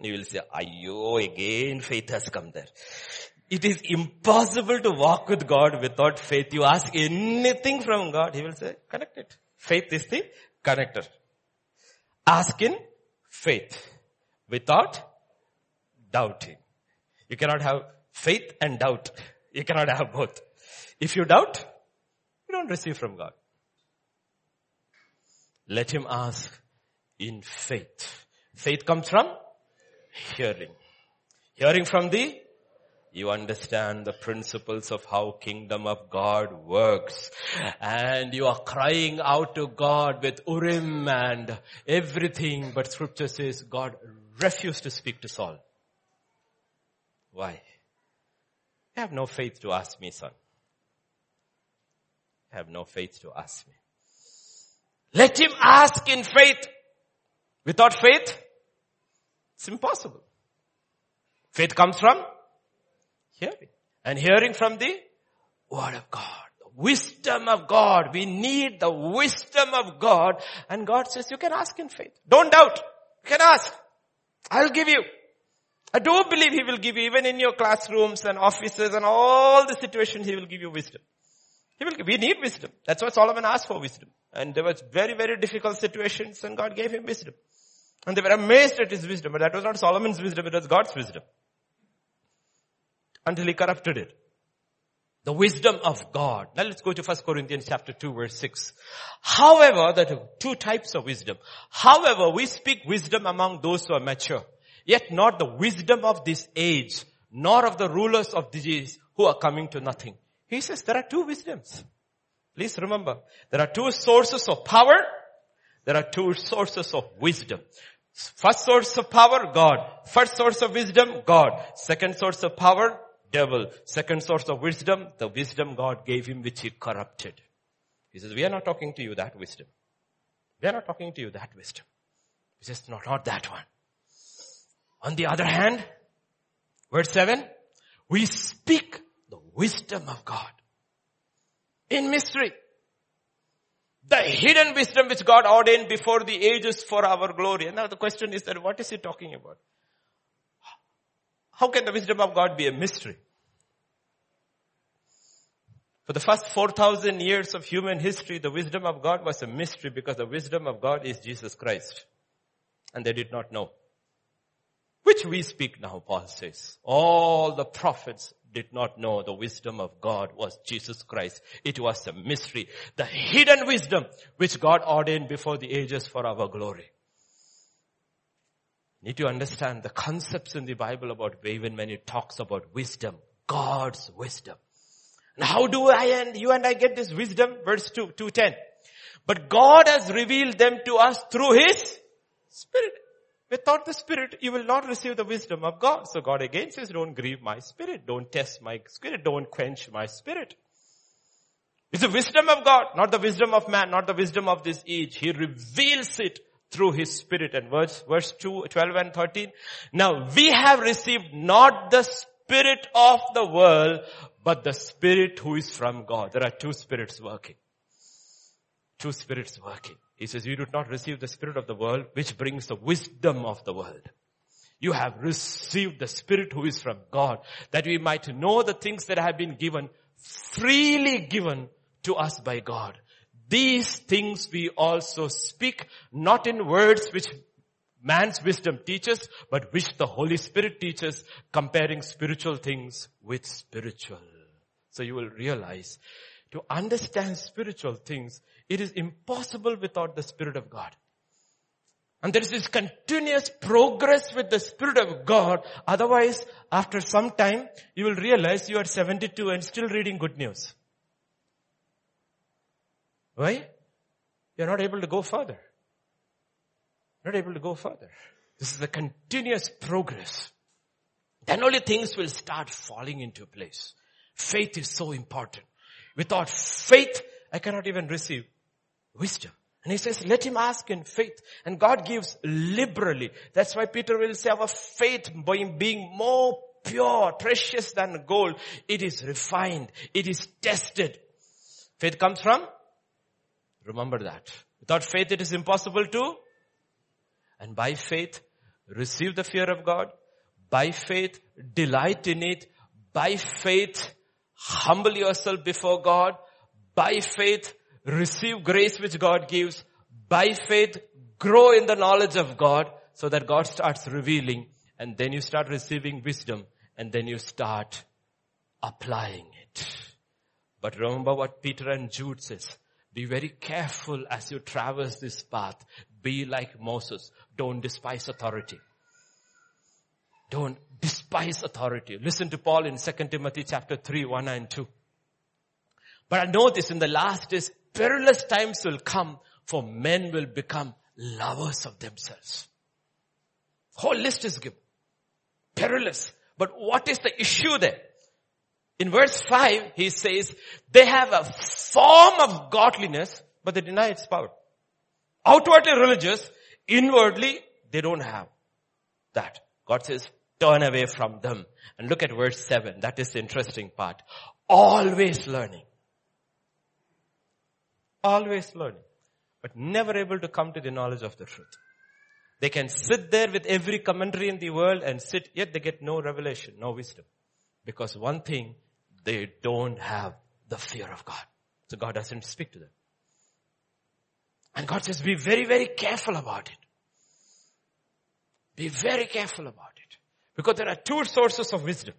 You will say, Ayo, again faith has come there. It is impossible to walk with God without faith. You ask anything from God, He will say, connect it. Faith is the connector. Ask in faith without doubting. You cannot have faith and doubt. You cannot have both. If you doubt, you don't receive from God. Let him ask in faith. Faith comes from hearing. Hearing from the you understand the principles of how kingdom of God works. And you are crying out to God with Urim and everything, but scripture says God refused to speak to Saul. Why? You have no faith to ask me, son. You have no faith to ask me. Let him ask in faith. Without faith, it's impossible. Faith comes from hearing. And hearing from the word of God. The wisdom of God. We need the wisdom of God. And God says, you can ask in faith. Don't doubt. You can ask. I'll give you. I do believe He will give you, even in your classrooms and offices and all the situations, He will give you wisdom. He will, we need wisdom. That's why Solomon asked for wisdom. And there was very, very difficult situations and God gave him wisdom. And they were amazed at his wisdom, but that was not Solomon's wisdom, it was God's wisdom. Until he corrupted it. The wisdom of God. Now let's go to 1 Corinthians chapter 2 verse 6. However, there are two types of wisdom. However, we speak wisdom among those who are mature. Yet not the wisdom of this age, nor of the rulers of disease who are coming to nothing. He says there are two wisdoms. Please remember, there are two sources of power. There are two sources of wisdom. First source of power, God. First source of wisdom, God. Second source of power, devil. Second source of wisdom, the wisdom God gave him which he corrupted. He says, we are not talking to you that wisdom. We are not talking to you that wisdom. He says, no, not that one. On the other hand, verse 7, we speak the wisdom of God in mystery. The hidden wisdom which God ordained before the ages for our glory. And now the question is that what is he talking about? How can the wisdom of God be a mystery? For the first 4,000 years of human history, the wisdom of God was a mystery because the wisdom of God is Jesus Christ. And they did not know. Which we speak now, Paul says. All the prophets did not know the wisdom of God was Jesus Christ. It was a mystery. The hidden wisdom which God ordained before the ages for our glory. Need to understand the concepts in the Bible about even when it talks about wisdom. God's wisdom. And how do I and you and I get this wisdom? Verse 2, 210. But God has revealed them to us through His Spirit. Without the Spirit, you will not receive the wisdom of God. So God again says, don't grieve my Spirit. Don't test my Spirit. Don't quench my Spirit. It's the wisdom of God, not the wisdom of man, not the wisdom of this age. He reveals it through His Spirit. And verse, verse 2, 12 and 13. Now we have received not the Spirit of the world, but the Spirit who is from God. There are two spirits working. Two spirits working. He says, you did not receive the spirit of the world, which brings the wisdom of the world. You have received the spirit who is from God, that we might know the things that have been given, freely given to us by God. These things we also speak, not in words which man's wisdom teaches, but which the Holy Spirit teaches, comparing spiritual things with spiritual. So you will realize to understand spiritual things, it is impossible without the Spirit of God. And there is this continuous progress with the Spirit of God. Otherwise, after some time, you will realize you are 72 and still reading good news. Why? You're not able to go further. Not able to go further. This is a continuous progress. Then only things will start falling into place. Faith is so important. Without faith, I cannot even receive wisdom. And he says, let him ask in faith. And God gives liberally. That's why Peter will say our faith by being more pure, precious than gold. It is refined. It is tested. Faith comes from? Remember that. Without faith it is impossible to. And by faith, receive the fear of God. By faith, delight in it. By faith, humble yourself before God. By faith, receive grace which God gives. By faith, grow in the knowledge of God so that God starts revealing and then you start receiving wisdom and then you start applying it. But remember what Peter and Jude says. Be very careful as you traverse this path. Be like Moses. Don't despise authority. Don't, despise authority. Listen to Paul in 2 Timothy chapter 3, 1 and 2. But I know this in the last days, perilous times will come for men will become lovers of themselves. Whole list is given. Perilous. But what is the issue there? In verse 5, he says, they have a form of godliness, but they deny its power. Outwardly religious, inwardly, they don't have that. God says, turn away from them. And look at verse 7. That is the interesting part. Always learning. Always learning. But never able to come to the knowledge of the truth. They can sit there with every commentary in the world and sit, yet they get no revelation, no wisdom. Because one thing, they don't have the fear of God. So God doesn't speak to them. And God says, be very, very careful about it. Be very careful about it. Because there are two sources of wisdom.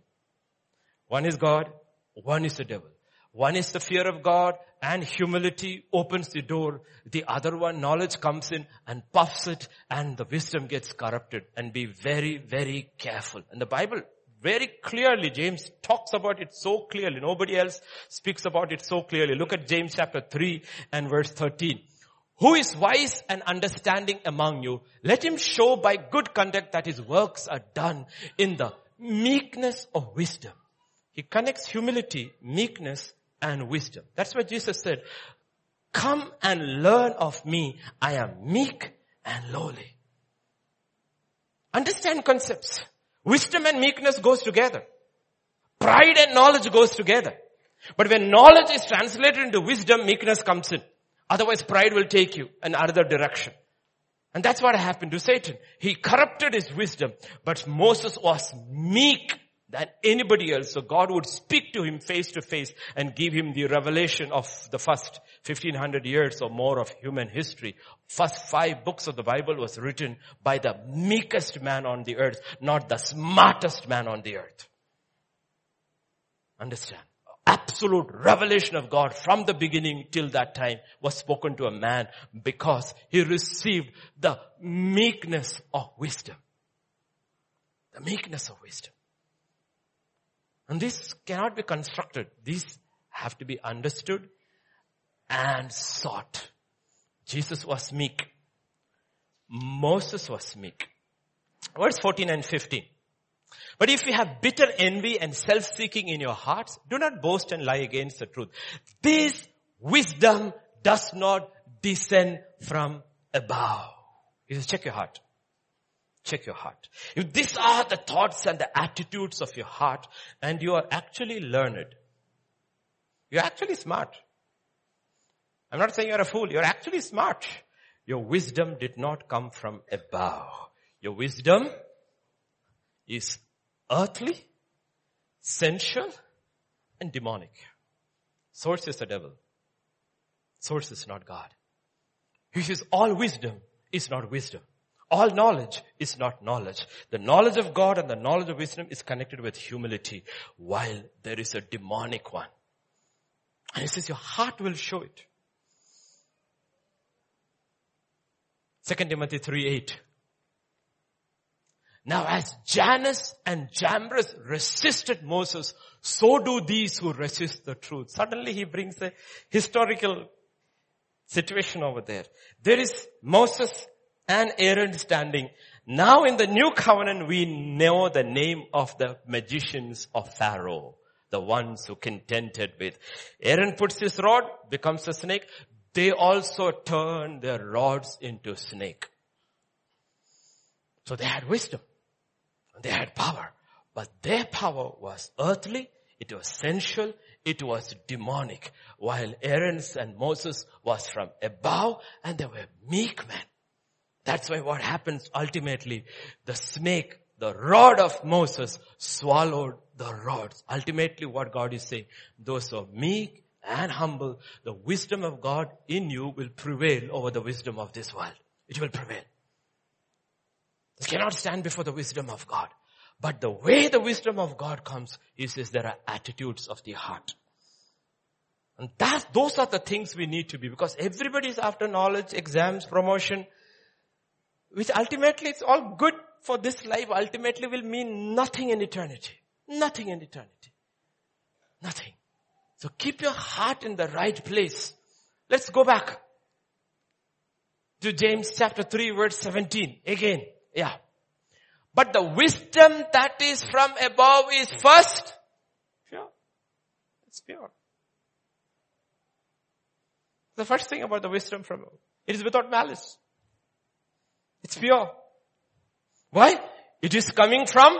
One is God, one is the devil. One is the fear of God and humility opens the door. The other one, knowledge comes in and puffs it and the wisdom gets corrupted and be very, very careful. And the Bible very clearly, James talks about it so clearly. Nobody else speaks about it so clearly. Look at James chapter 3 and verse 13. Who is wise and understanding among you? Let him show by good conduct that his works are done in the meekness of wisdom. He connects humility, meekness, and wisdom. That's what Jesus said. Come and learn of me. I am meek and lowly. Understand concepts. Wisdom and meekness goes together. Pride and knowledge goes together. But when knowledge is translated into wisdom, meekness comes in. Otherwise pride will take you in another direction. And that's what happened to Satan. He corrupted his wisdom, but Moses was meek than anybody else. So God would speak to him face to face and give him the revelation of the first 1500 years or more of human history. First five books of the Bible was written by the meekest man on the earth, not the smartest man on the earth. Understand? Absolute revelation of God from the beginning till that time was spoken to a man because he received the meekness of wisdom. The meekness of wisdom. And this cannot be constructed. These have to be understood and sought. Jesus was meek. Moses was meek. Verse 14 and 15. But if you have bitter envy and self-seeking in your hearts, do not boast and lie against the truth. This wisdom does not descend from above. You just check your heart. Check your heart. If these are the thoughts and the attitudes of your heart and you are actually learned, you're actually smart. I'm not saying you're a fool. You're actually smart. Your wisdom did not come from above. Your wisdom is earthly, sensual, and demonic. Source is the devil. Source is not God. He says all wisdom is not wisdom. All knowledge is not knowledge. The knowledge of God and the knowledge of wisdom is connected with humility while there is a demonic one. And he says your heart will show it. 2 Timothy 3 8. Now as Jannes and Jambres resisted Moses, so do these who resist the truth. Suddenly he brings a historical situation over there. There is Moses and Aaron standing. Now in the new covenant, we know the name of the magicians of Pharaoh. The ones who contended with. Aaron puts his rod, becomes a snake. They also turn their rods into snake. So they had wisdom. They had power. But their power was earthly, it was sensual, it was demonic. While Aaron's and Moses was from above and they were meek men. That's why what happens ultimately, the snake, the rod of Moses swallowed the rods. Ultimately what God is saying, those who are meek and humble, the wisdom of God in you will prevail over the wisdom of this world. It will prevail. You cannot stand before the wisdom of God. But the way the wisdom of God comes, He says there are attitudes of the heart. And that, those are the things we need to be because everybody is after knowledge, exams, promotion, which ultimately it's all good for this life ultimately will mean nothing in eternity. Nothing in eternity. Nothing. So keep your heart in the right place. Let's go back to James chapter 3 verse 17 again. Yeah. But the wisdom that is from above is first pure. It's pure. The first thing about the wisdom from above. It is without malice. It's pure. Why? It is coming from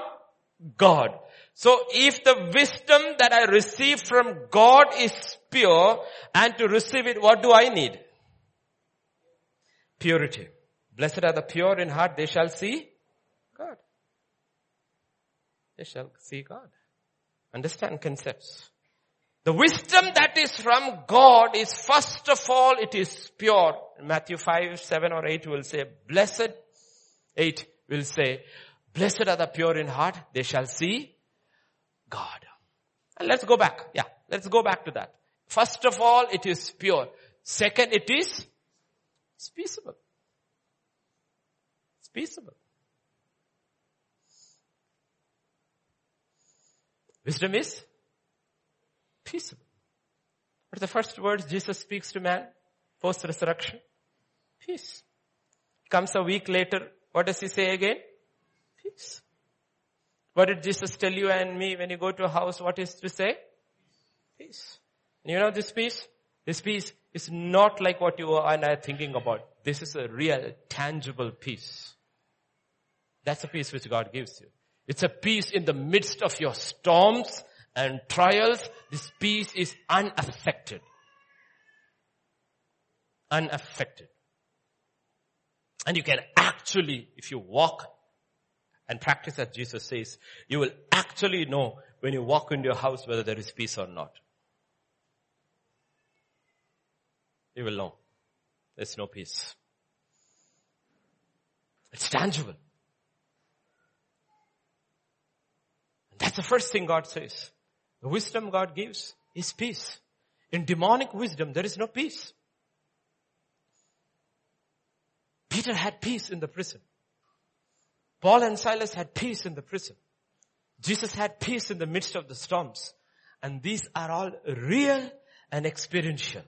God. So if the wisdom that I receive from God is pure and to receive it, what do I need? Purity. Blessed are the pure in heart, they shall see God. They shall see God. Understand concepts. The wisdom that is from God is first of all, it is pure. Matthew 5, 7 or 8 will say, blessed, 8 will say, blessed are the pure in heart, they shall see God. And let's go back. Yeah, let's go back to that. First of all, it is pure. Second, it is it's peaceable. It's peaceable. Wisdom is peaceable. What are the first words Jesus speaks to man post resurrection? Peace. Comes a week later, what does he say again? Peace. What did Jesus tell you and me when you go to a house? What is to say? Peace. And you know this peace? This peace is not like what you and I are thinking about. This is a real, tangible peace. That's a peace which God gives you. It's a peace in the midst of your storms and trials. This peace is unaffected. Unaffected. And you can actually, if you walk and practice as Jesus says, you will actually know when you walk into your house whether there is peace or not. You will know. There's no peace. It's tangible. That's the first thing God says. The wisdom God gives is peace. In demonic wisdom, there is no peace. Peter had peace in the prison. Paul and Silas had peace in the prison. Jesus had peace in the midst of the storms. And these are all real and experiential.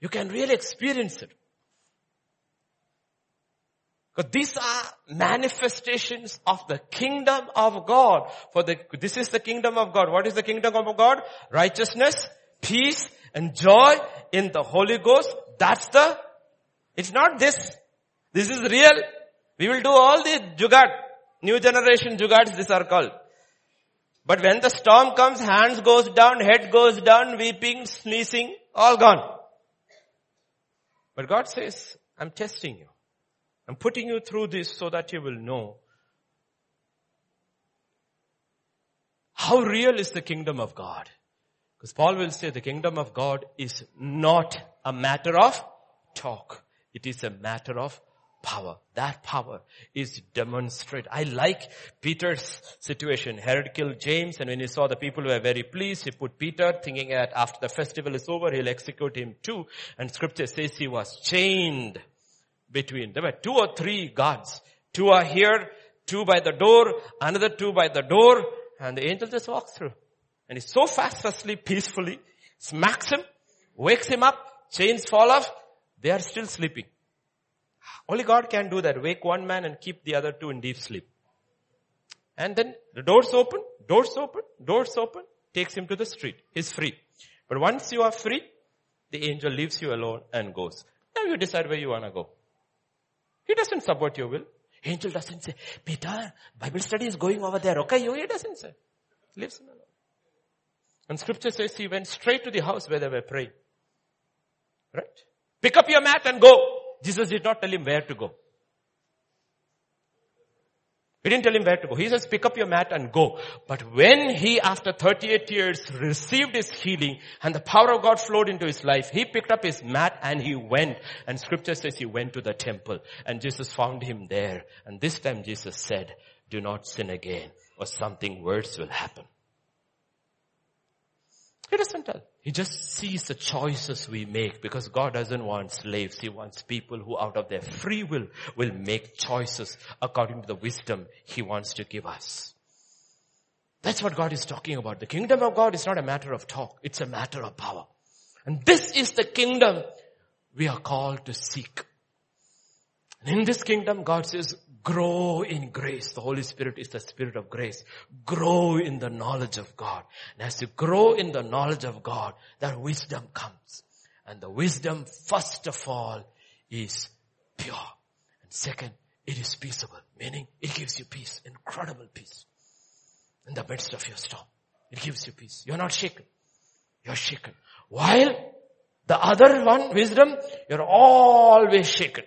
You can really experience it. Because these are manifestations of the kingdom of God. For the, this is the kingdom of God. What is the kingdom of God? Righteousness, peace, and joy in the Holy Ghost. That's the, it's not this. This is real. We will do all the jugaad. New generation jugads, these are called. But when the storm comes, hands goes down, head goes down, weeping, sneezing, all gone. But God says, I'm testing you. I'm putting you through this so that you will know how real is the kingdom of God. Because Paul will say the kingdom of God is not a matter of talk. It is a matter of power. That power is demonstrated. I like Peter's situation. Herod killed James and when he saw the people were very pleased, he put Peter thinking that after the festival is over, he'll execute him too. And scripture says he was chained between. There were two or three guards. Two are here, two by the door, another two by the door, and the angel just walks through. And he's so fast asleep peacefully, smacks him, wakes him up, chains fall off, they are still sleeping. Only God can do that. Wake one man and keep the other two in deep sleep. And then the doors open, doors open, doors open, takes him to the street. He's free. But once you are free, the angel leaves you alone and goes. Now you decide where you want to go. He doesn't support your will. Angel doesn't say, Peter, Bible study is going over there. Okay, you, he doesn't say. Leaves him alone. And scripture says he went straight to the house where they were praying. Right? Pick up your mat and go. Jesus did not tell him where to go. He didn't tell him where to go. He says, pick up your mat and go. But when he, after 38 years, received his healing and the power of God flowed into his life, he picked up his mat and he went. And scripture says he went to the temple and Jesus found him there. And this time Jesus said, do not sin again or something worse will happen. He doesn't tell. He just sees the choices we make because God doesn't want slaves. He wants people who out of their free will will make choices according to the wisdom He wants to give us. That's what God is talking about. The kingdom of God is not a matter of talk. It's a matter of power. And this is the kingdom we are called to seek. And in this kingdom, God says, grow in grace. The Holy Spirit is the Spirit of grace. Grow in the knowledge of God. And as you grow in the knowledge of God, that wisdom comes. And the wisdom, first of all, is pure. And second, it is peaceable, meaning it gives you peace, incredible peace. In the midst of your storm, it gives you peace. You're not shaken. You're shaken. While the other one, wisdom, you're always shaken.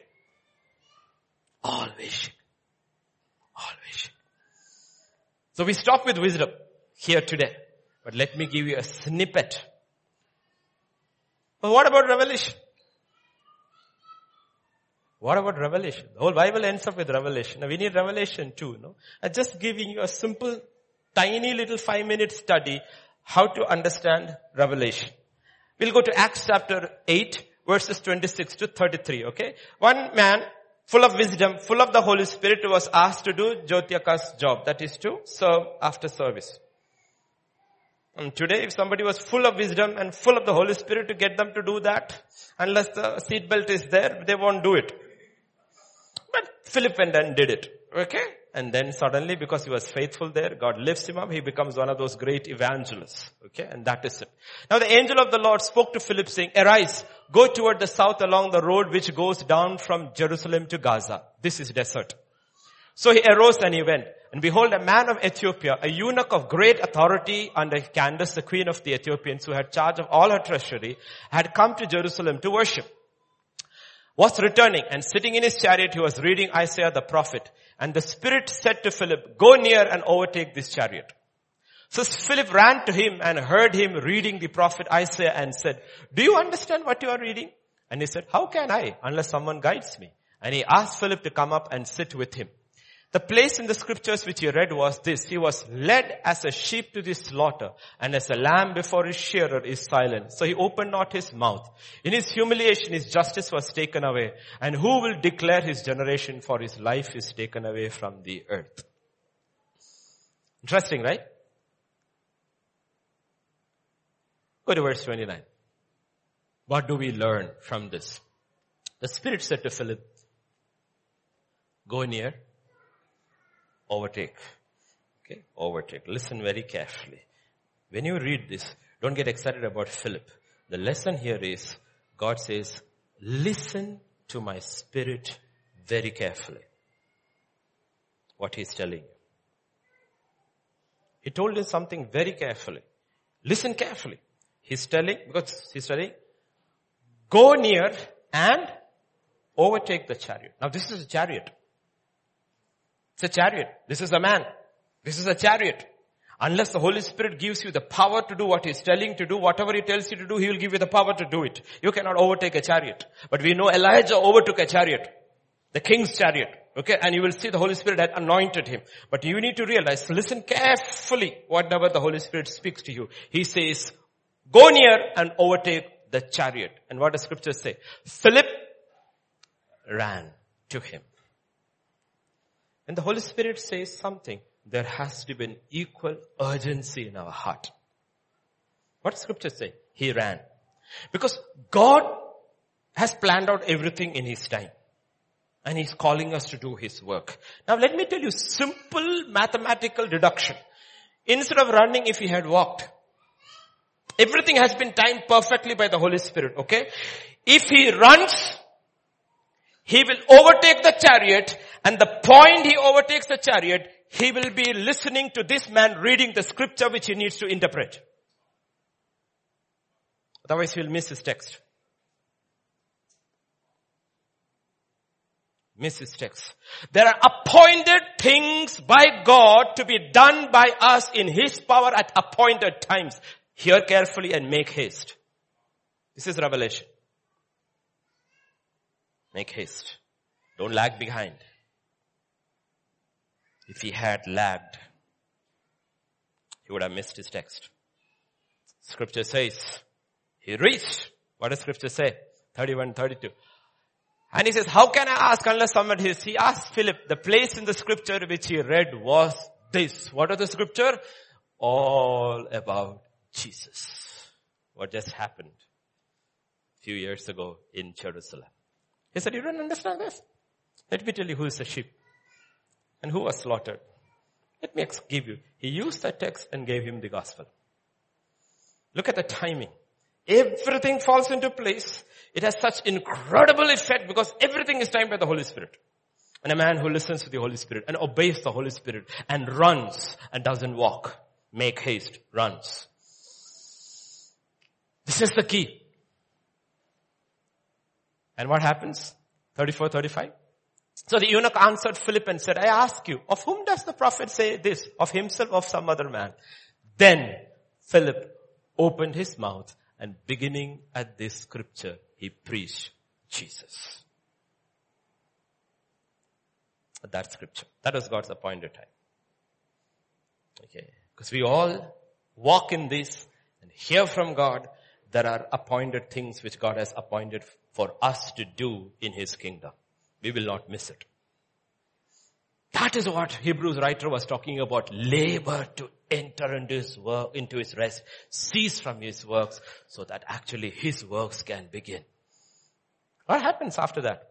Always shaken. Always So we stop with wisdom here today. But let me give you a snippet. But what about revelation? What about revelation? The whole Bible ends up with revelation. Now we need revelation too, no? I'm just giving you a simple, tiny little five minute study how to understand revelation. We'll go to Acts chapter 8 verses 26 to 33, okay? One man full of wisdom, full of the Holy Spirit was asked to do Jyotyaka's job. That is to serve after service. And today if somebody was full of wisdom and full of the Holy Spirit to get them to do that, unless the seatbelt is there, they won't do it. But Philip went and did it. Okay? And then suddenly, because he was faithful there, God lifts him up. He becomes one of those great evangelists. Okay? And that is it. Now the angel of the Lord spoke to Philip saying, arise, go toward the south along the road which goes down from Jerusalem to Gaza. This is desert. So he arose and he went. And behold, a man of Ethiopia, a eunuch of great authority under Candace, the queen of the Ethiopians, who had charge of all her treasury, had come to Jerusalem to worship was returning and sitting in his chariot, he was reading Isaiah the prophet. And the Spirit said to Philip, go near and overtake this chariot. So Philip ran to him and heard him reading the prophet Isaiah and said, do you understand what you are reading? And he said, how can I unless someone guides me? And he asked Philip to come up and sit with him. The place in the scriptures which he read was this. He was led as a sheep to the slaughter and as a lamb before his shearer is silent. So he opened not his mouth. In his humiliation his justice was taken away. And who will declare his generation for his life is taken away from the earth. Interesting, right? Go to verse 29. What do we learn from this? The Spirit said to Philip, go near overtake. Okay, overtake. Listen very carefully. When you read this, don't get excited about Philip. The lesson here is God says, listen to my spirit very carefully. What he's telling you. He told him something very carefully. Listen carefully. He's telling, because he's telling, go near and overtake the chariot. Now this is a chariot. It's a chariot. This is a man. This is a chariot. Unless the Holy Spirit gives you the power to do what He's telling to do, whatever He tells you to do, He will give you the power to do it. You cannot overtake a chariot. But we know Elijah overtook a chariot. The king's chariot. Okay, and you will see the Holy Spirit had anointed him. But you need to realize, listen carefully whatever the Holy Spirit speaks to you. He says, go near and overtake the chariot. And what does scripture say? Philip ran to him. And the Holy Spirit says something, there has to be an equal urgency in our heart. What scripture say? He ran. Because God has planned out everything in His time. And He's calling us to do His work. Now let me tell you simple mathematical deduction. Instead of running if He had walked, everything has been timed perfectly by the Holy Spirit, okay? If He runs, he will overtake the chariot and the point he overtakes the chariot, he will be listening to this man reading the scripture which he needs to interpret. Otherwise he will miss his text. Miss his text. There are appointed things by God to be done by us in his power at appointed times. Hear carefully and make haste. This is revelation. Make haste. Don't lag behind. If he had lagged, he would have missed his text. Scripture says, he reached. What does scripture say? 31, 32. And he says, how can I ask unless someone is? He asked Philip, the place in the scripture which he read was this. What are the scripture? All about Jesus. What just happened a few years ago in Jerusalem. He said, you don't understand this? Let me tell you who is the sheep and who was slaughtered. Let me give you. He used that text and gave him the gospel. Look at the timing. Everything falls into place. It has such incredible effect because everything is timed by the Holy Spirit. And a man who listens to the Holy Spirit and obeys the Holy Spirit and runs and doesn't walk, make haste, runs. This is the key. And what happens? 34, 35. So the eunuch answered Philip and said, I ask you, of whom does the prophet say this? Of himself or of some other man? Then Philip opened his mouth and beginning at this scripture, he preached Jesus. That scripture. That was God's appointed time. Okay. Because we all walk in this and hear from God. There are appointed things which God has appointed for us to do in His kingdom. We will not miss it. That is what Hebrews writer was talking about. Labor to enter into his work, into his rest, cease from his works so that actually his works can begin. What happens after that?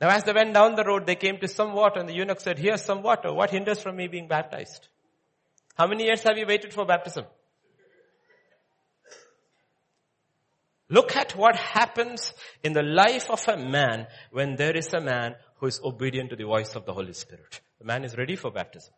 Now as they went down the road, they came to some water and the eunuch said, here's some water. What hinders from me being baptized? How many years have you waited for baptism? Look at what happens in the life of a man when there is a man who is obedient to the voice of the Holy Spirit. The man is ready for baptism.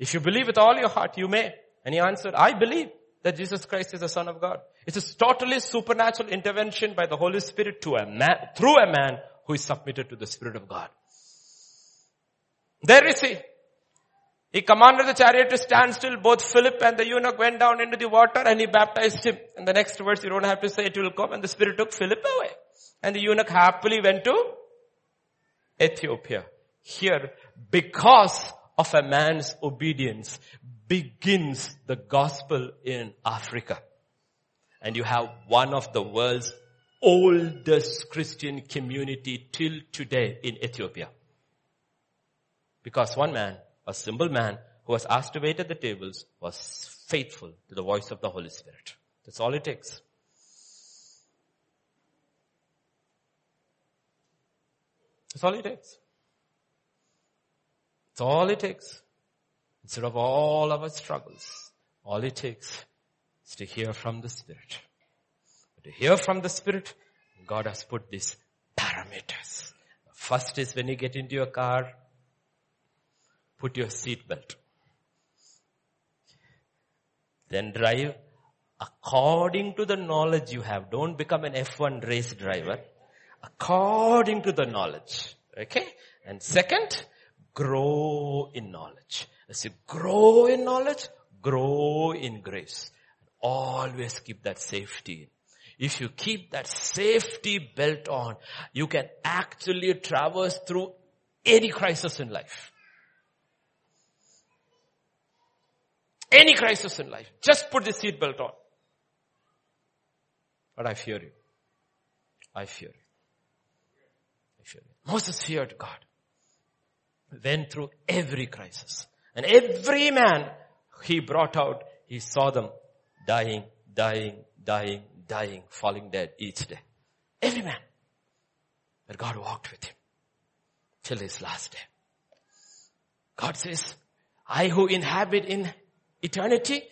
If you believe with all your heart, you may. And he answered, I believe that Jesus Christ is the Son of God. It's a totally supernatural intervention by the Holy Spirit to a man, through a man who is submitted to the Spirit of God. There is he. He commanded the chariot to stand still. Both Philip and the eunuch went down into the water and he baptized him. And the next verse, you don't have to say it will come. And the Spirit took Philip away. And the eunuch happily went to Ethiopia. Here, because of a man's obedience, begins the gospel in Africa. And you have one of the world's oldest Christian community till today in Ethiopia. Because one man, a simple man who was asked to wait at the tables was faithful to the voice of the Holy Spirit. That's all it takes. That's all it takes. It's all it takes. Instead of all our struggles, all it takes is to hear from the Spirit. But to hear from the Spirit, God has put these parameters. First is when you get into your car, put your seat belt. Then drive according to the knowledge you have. Don't become an F1 race driver according to the knowledge. Okay? And second, grow in knowledge. As you grow in knowledge, grow in grace. Always keep that safety. If you keep that safety belt on, you can actually traverse through any crisis in life. Any crisis in life. Just put the seatbelt on. But I fear you. I fear you. I fear you. Moses feared God. Went through every crisis. And every man he brought out, he saw them dying, dying, dying, dying, falling dead each day. Every man. But God walked with him till his last day. God says, I who inhabit in eternity,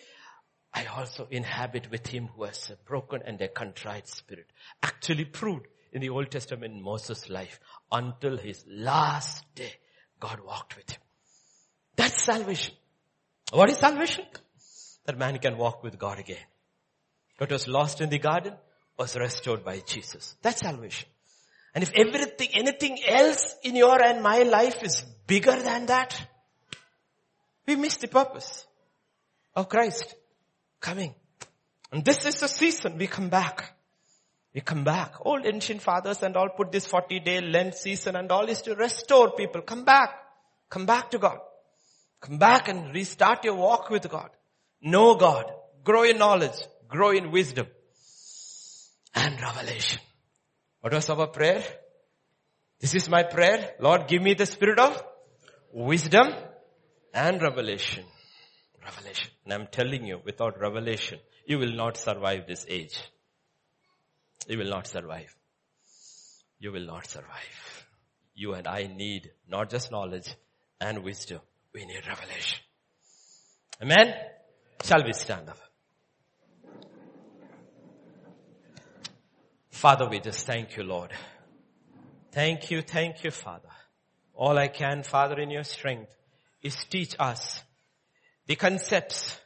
I also inhabit with him who has a broken and a contrite spirit. Actually proved in the Old Testament in Moses' life until his last day. God walked with him. That's salvation. What is salvation? That man can walk with God again. What was lost in the garden was restored by Jesus. That's salvation. And if everything, anything else in your and my life is bigger than that, we miss the purpose of Christ coming. And this is the season we come back. We come back. Old ancient fathers and all put this 40 day Lent season and all is to restore people. Come back. Come back to God. Come back and restart your walk with God. know God, grow in knowledge, grow in wisdom and revelation. What was our prayer? This is my prayer. Lord, give me the spirit of wisdom and revelation. Revelation. And I'm telling you, without revelation, you will not survive this age. You will not survive. You will not survive. You and I need not just knowledge and wisdom. We need revelation. Amen? Shall we stand up? Father, we just thank you, Lord. Thank you, thank you, Father. All I can, Father, in your strength is teach us the concepts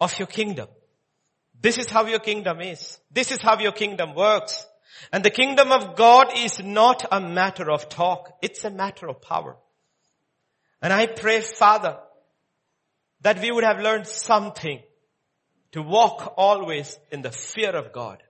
of your kingdom. This is how your kingdom is. This is how your kingdom works. And the kingdom of God is not a matter of talk. It's a matter of power. And I pray, Father, that we would have learned something to walk always in the fear of God.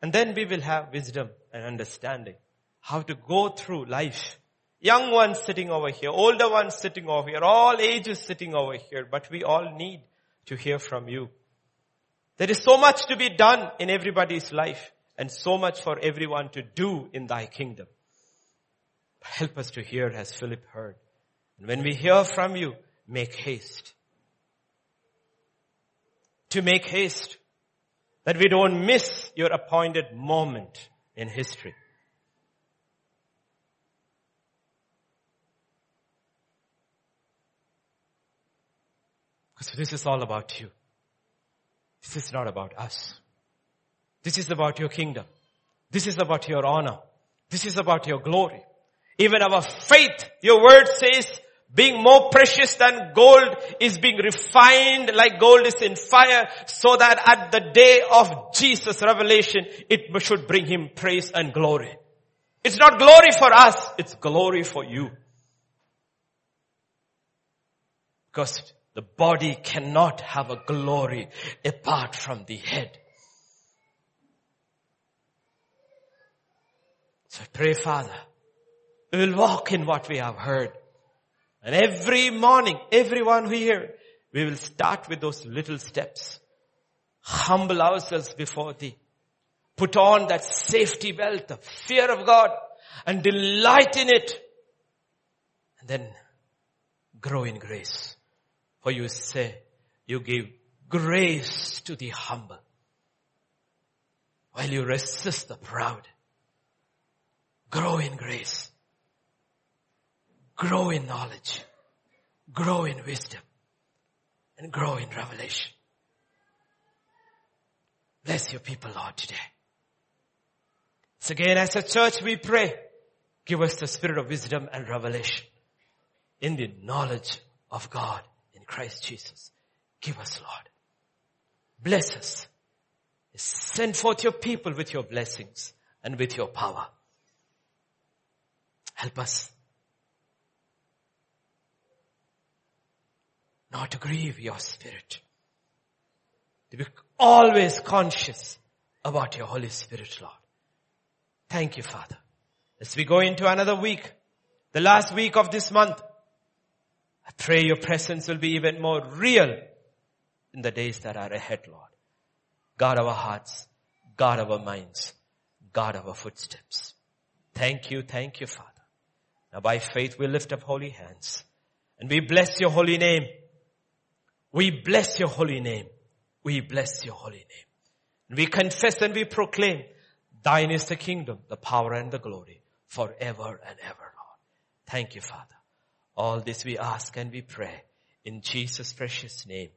And then we will have wisdom and understanding how to go through life. Young ones sitting over here, older ones sitting over here, all ages sitting over here, but we all need to hear from you. There is so much to be done in everybody's life and so much for everyone to do in thy kingdom. Help us to hear as Philip heard. And when we hear from you, make haste. To make haste. That we don't miss your appointed moment in history. Because this is all about you. This is not about us. This is about your kingdom. This is about your honor. This is about your glory. Even our faith, your word says, being more precious than gold is being refined like gold is in fire so that at the day of Jesus revelation, it should bring him praise and glory. It's not glory for us, it's glory for you. Because the body cannot have a glory apart from the head. So pray, Father, we will walk in what we have heard. And every morning, everyone here, we will start with those little steps. Humble ourselves before thee. Put on that safety belt, the fear of God, and delight in it. And then grow in grace. For you say, you give grace to the humble while you resist the proud. Grow in grace. Grow in knowledge. Grow in wisdom. And grow in revelation. Bless your people, Lord, today. So again, as a church, we pray, give us the spirit of wisdom and revelation in the knowledge of God Christ Jesus. Give us, Lord. Bless us. Send forth your people with your blessings and with your power. Help us not to grieve your spirit. To be always conscious about your Holy Spirit, Lord. Thank you, Father. As we go into another week, the last week of this month, I pray your presence will be even more real in the days that are ahead, Lord. Guard our hearts, guard our minds, guard our footsteps. Thank you, thank you, Father. Now by faith we lift up holy hands and we bless your holy name. We bless your holy name. We bless your holy name. We confess and we proclaim thine is the kingdom, the power and the glory forever and ever, Lord. Thank you, Father. All this we ask and we pray in Jesus' precious name.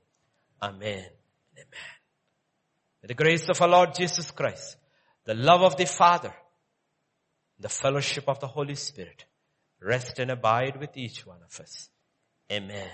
Amen. Amen. May the grace of our Lord Jesus Christ, the love of the Father, the fellowship of the Holy Spirit rest and abide with each one of us. Amen and amen.